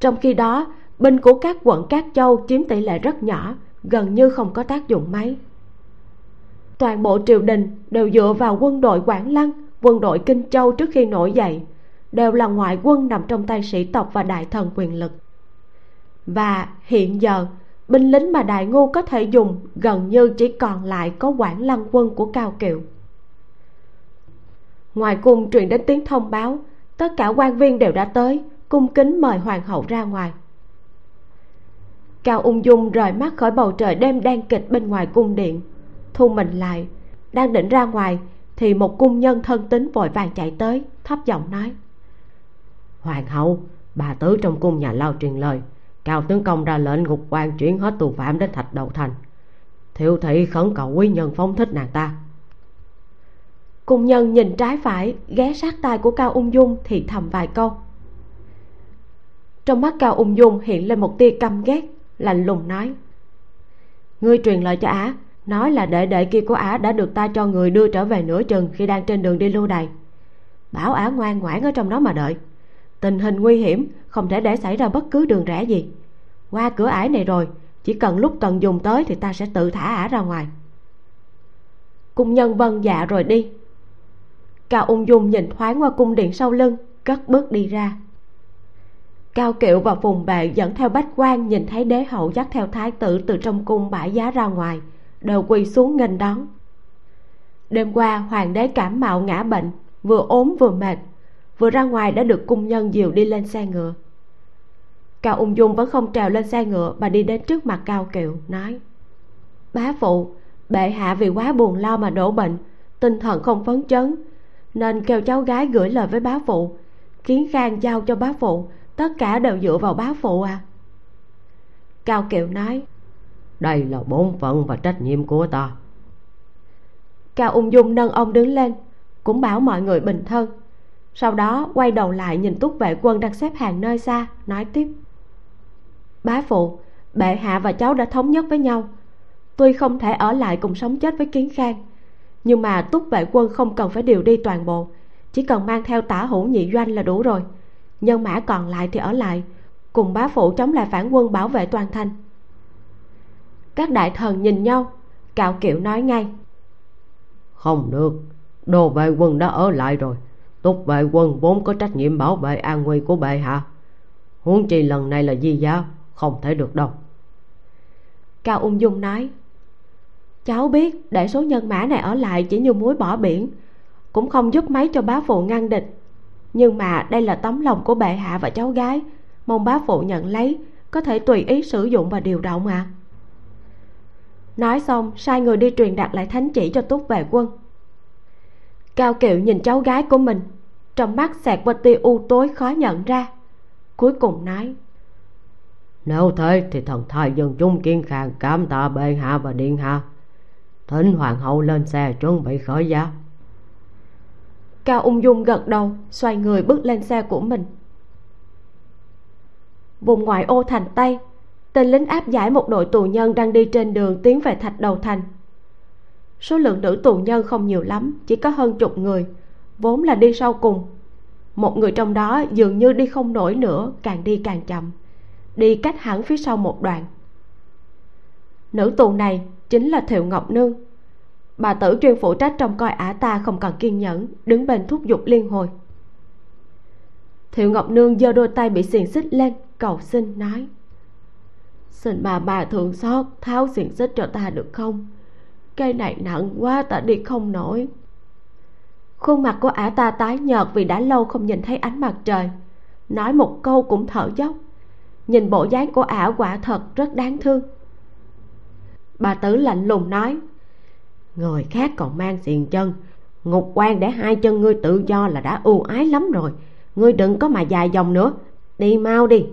S1: Trong khi đó, binh của các quận các châu chiếm tỷ lệ rất nhỏ, gần như không có tác dụng mấy. Toàn bộ triều đình đều dựa vào quân đội quảng lăng quân đội kinh châu trước khi nổi dậy đều là ngoại quân nằm trong tay sĩ tộc và đại thần quyền lực. Và hiện giờ, binh lính mà đại ngu có thể dùng gần như chỉ còn lại có quản lăng quân của cao kiệu. Ngoài cung truyền đến tiếng thông báo, tất cả quan viên đều đã tới, cung kính mời hoàng hậu ra ngoài. Cao ung dung rời mắt khỏi bầu trời đêm đen kịch bên ngoài cung điện, thu mình lại, đang định ra ngoài thì một cung nhân thân tín vội vàng chạy tới thấp giọng nói.
S2: Hoàng hậu bà tứ trong cung nhà lao truyền lời cao tướng công ra lệnh ngục quan chuyển hết tù phạm đến thạch đầu thành. Thiếu thị khẩn cầu quý nhân phóng thích nàng ta.
S1: Cung nhân nhìn trái phải ghé sát tai của cao ung dung thì thầm vài câu. Trong mắt cao ung dung hiện lên một tia căm ghét lạnh lùng nói. Ngươi truyền lời cho á nói là đệ đệ kia của ả đã được ta cho người đưa trở về nửa chừng khi đang trên đường đi lưu đày. Bảo ả ngoan ngoãn ở trong đó mà đợi. Tình hình nguy hiểm, không thể để xảy ra bất cứ đường rẽ gì. Qua cửa ải này rồi, chỉ cần lúc cần dùng tới thì ta sẽ tự thả ả ra ngoài. Cung nhân vâng dạ rồi đi. Cao ung dung nhìn thoáng qua cung điện sau lưng, cất bước đi ra. Cao kiệu và phùng bệ dẫn theo bách quan nhìn thấy đế hậu dắt theo thái tử từ trong cung bãi giá ra ngoài đều quỳ xuống nghênh đón. Đêm qua, hoàng đế cảm mạo ngã bệnh, vừa ốm vừa mệt, vừa ra ngoài đã được cung nhân dìu đi lên xe ngựa. Cao ung dung vẫn không trèo lên xe ngựa mà đi đến trước mặt cao kiệu nói, bá phụ, bệ hạ vì quá buồn lo mà đổ bệnh, tinh thần không phấn chấn, nên kêu cháu gái gửi lời với bá phụ, kiến khang giao cho bá phụ, tất cả đều dựa vào bá phụ à. Cao kiệu nói
S2: đây là bổn phận và trách nhiệm của ta.
S1: Cao ung dung nâng ông đứng lên, cũng bảo mọi người bình thân. Sau đó quay đầu lại nhìn túc vệ quân đang xếp hàng nơi xa, nói tiếp. Bá phụ, bệ hạ và cháu đã thống nhất với nhau. Tuy không thể ở lại cùng sống chết với kiến khang, nhưng mà túc vệ quân không cần phải điều đi toàn bộ. Chỉ cần mang theo tả hữu nhị doanh là đủ rồi. Nhân mã còn lại thì ở lại, cùng bá phụ chống lại phản quân bảo vệ toàn thành các đại thần nhìn nhau cạo kiệu nói ngay.
S2: Không được đồ vệ quân đã ở lại rồi. Túc vệ quân vốn có trách nhiệm bảo vệ an nguy của bệ hạ. Huống chi lần này là di giáo không thể được đâu.
S1: Cao ung dung nói cháu biết để số nhân mã này ở lại chỉ như muối bỏ biển cũng không giúp mấy cho bá phụ ngăn địch. Nhưng mà đây là tấm lòng của bệ hạ và cháu gái mong bá phụ nhận lấy có thể tùy ý sử dụng và điều động à nói xong sai người đi truyền đạt lại thánh chỉ cho túc vệ quân. Cao kiệu nhìn cháu gái của mình trong mắt xẹt qua tia u tối khó nhận ra cuối cùng nói
S2: nếu thế thì thần thái dân chúng kiên khang cảm tạ bệ hạ và điện hạ. Thỉnh hoàng hậu lên xe chuẩn bị khởi giá.
S1: Cao ung dung gật đầu xoay người bước lên xe của mình. Vùng ngoại ô thành tây tên lính áp giải một đội tù nhân đang đi trên đường tiến về thạch đầu thành. Số lượng nữ tù nhân không nhiều lắm, chỉ có hơn chục người, vốn là đi sau cùng. Một người trong đó dường như đi không nổi nữa, càng đi càng chậm, đi cách hẳn phía sau một đoạn. Nữ tù này chính là thiệu ngọc nương. Bà tử chuyên phụ trách trong coi ả ta không còn kiên nhẫn, đứng bên thúc giục liên hồi. Thiệu ngọc nương giơ đôi tay bị xiềng xích lên, cầu xin nói xin bà bà thường xót tháo xiềng xích cho ta được không? Cây này nặng quá, ta đi không nổi. Khuôn mặt của ả ta tái nhợt vì đã lâu không nhìn thấy ánh mặt trời. Nói một câu cũng thở dốc. Nhìn bộ dáng của ả quả thật rất đáng thương. Bà tử lạnh lùng nói, người khác còn mang xiềng chân. Ngục quan để hai chân ngươi tự do là đã ưu ái lắm rồi. Ngươi đừng có mà dài dòng nữa. Đi mau đi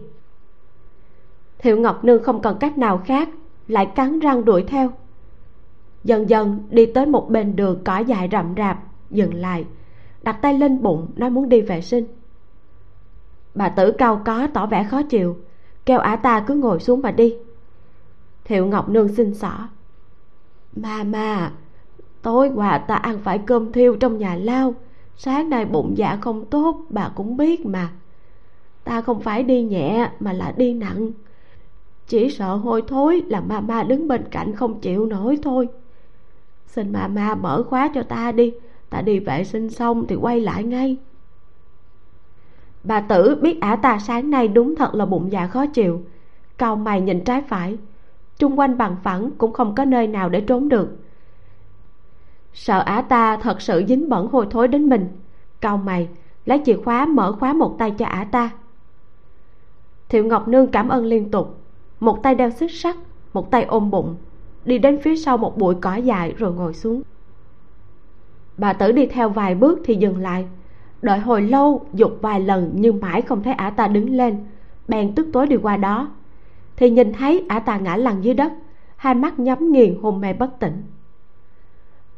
S1: thiệu ngọc nương không còn cách nào khác, lại cắn răng đuổi theo. Dần dần đi tới một bên đường cỏ dài rậm rạp, dừng lại, đặt tay lên bụng, nói muốn đi vệ sinh. Bà tử cao có tỏ vẻ khó chịu, kêu ả ta cứ ngồi xuống mà đi. Thiệu ngọc nương xin xỏ. Ma ma, tối qua ta ăn phải cơm thiêu trong nhà lao, sáng nay bụng dạ không tốt, bà cũng biết mà. Ta không phải đi nhẹ mà là đi nặng chỉ sợ hôi thối là ma ma đứng bên cạnh không chịu nổi thôi. Xin ma ma mở khóa cho ta đi ta đi vệ sinh xong thì quay lại ngay. Bà tử biết ả ta sáng nay đúng thật là bụng dạ khó chịu. Cau mày nhìn trái phải, chung quanh bằng phẳng cũng không có nơi nào để trốn được. Sợ ả ta thật sự dính bẩn hôi thối đến mình. Cau mày, lấy chìa khóa mở khóa một tay cho ả ta. Thiệu ngọc nương cảm ơn liên tục một tay đeo xích sắt, một tay ôm bụng, đi đến phía sau một bụi cỏ dài rồi ngồi xuống. Bà tử đi theo vài bước thì dừng lại. Đợi hồi lâu, dục vài lần nhưng mãi không thấy ả ta đứng lên. Bèn tức tối đi qua đó. Thì nhìn thấy ả ta ngã lăn dưới đất, hai mắt nhắm nghiền, hôn mê bất tỉnh.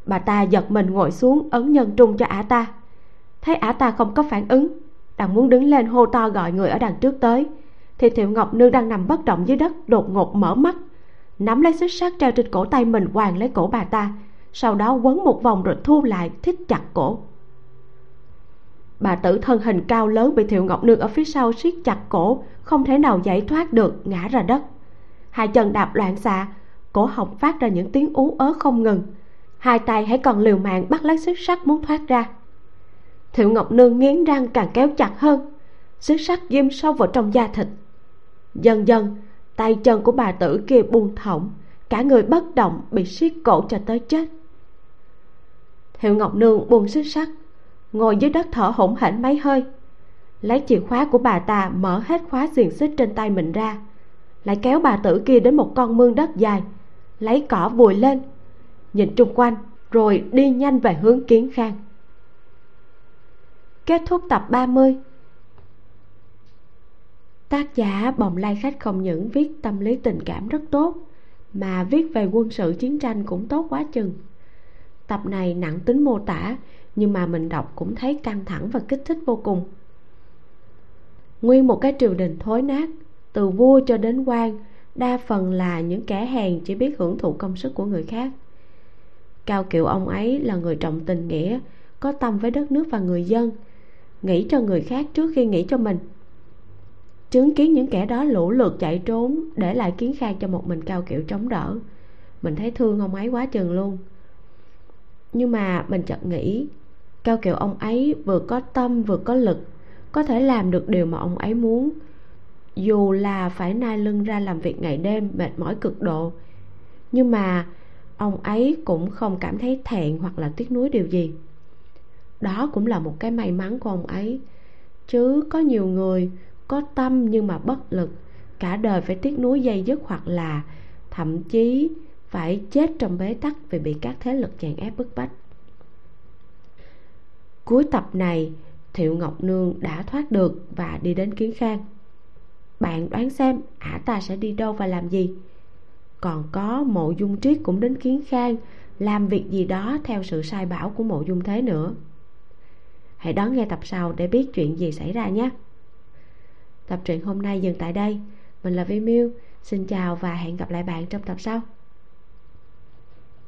S1: Bà ta giật mình ngồi xuống, ấn nhân trung cho ả ta. Thấy ả ta không có phản ứng, đang muốn đứng lên hô to gọi người ở đằng trước tới thì thiệu ngọc nương đang nằm bất động dưới đất, đột ngột mở mắt. Nắm lấy xích sắt treo trên cổ tay mình, quàng lấy cổ bà ta. Sau đó quấn một vòng rồi thu lại, thít chặt cổ. Bà tử thân hình cao lớn bị thiệu ngọc nương ở phía sau siết chặt cổ, không thể nào giải thoát được, ngã ra đất. Hai chân đạp loạn xạ, cổ họng phát ra những tiếng ú ớ không ngừng. Hai tay hãy còn liều mạng bắt lấy xích sắt muốn thoát ra. Thiệu ngọc nương nghiến răng càng kéo chặt hơn. Xích sắt ghim sâu vào trong da thịt dần dần, tay chân của bà tử kia buông thõng, cả người bất động bị siết cổ cho tới chết. Hiệu ngọc nương buông xích sắt, ngồi dưới đất thở hổn hển mấy hơi. Lấy chìa khóa của bà ta mở hết khóa xiềng xích trên tay mình ra, lại kéo bà tử kia đến một con mương đất dài, lấy cỏ vùi lên, nhìn chung quanh, rồi đi nhanh về hướng kiến khang. Kết thúc tập 30 tác giả bồng lai khách không những viết tâm lý tình cảm rất tốt, mà viết về quân sự chiến tranh cũng tốt quá chừng. Tập này nặng tính mô tả, nhưng mà mình đọc cũng thấy căng thẳng và kích thích vô cùng. Nguyên một cái triều đình thối nát, từ vua cho đến quan, đa phần là những kẻ hèn chỉ biết hưởng thụ công sức của người khác. Cao kiệu ông ấy là người trọng tình nghĩa, có tâm với đất nước và người dân, nghĩ cho người khác trước khi nghĩ cho mình chứng kiến những kẻ đó lũ lượt chạy trốn, để lại kiến khang cho một mình cao kiệu chống đỡ. Mình thấy thương ông ấy quá chừng luôn. Nhưng mà mình chợt nghĩ, cao kiệu ông ấy vừa có tâm vừa có lực, có thể làm được điều mà ông ấy muốn. Dù là phải nai lưng ra làm việc ngày đêm mệt mỏi cực độ, nhưng mà ông ấy cũng không cảm thấy thẹn hoặc là tiếc nuối điều gì. Đó cũng là một cái may mắn của ông ấy. Chứ có nhiều người có tâm nhưng mà bất lực, cả đời phải tiếc nuối dây dứt hoặc là thậm chí phải chết trong bế tắc vì bị các thế lực chèn ép bức bách. Cuối tập này, thiệu ngọc nương đã thoát được và đi đến kiến khang. Bạn đoán xem, ả ta sẽ đi đâu và làm gì? Còn có mộ dung triết cũng đến kiến khang, làm việc gì đó theo sự sai bảo của mộ dung thế nữa. Hãy đón nghe tập sau để biết chuyện gì xảy ra nhé tập truyện hôm nay dừng tại đây. Mình là vi miu xin chào và hẹn gặp lại bạn trong tập sau.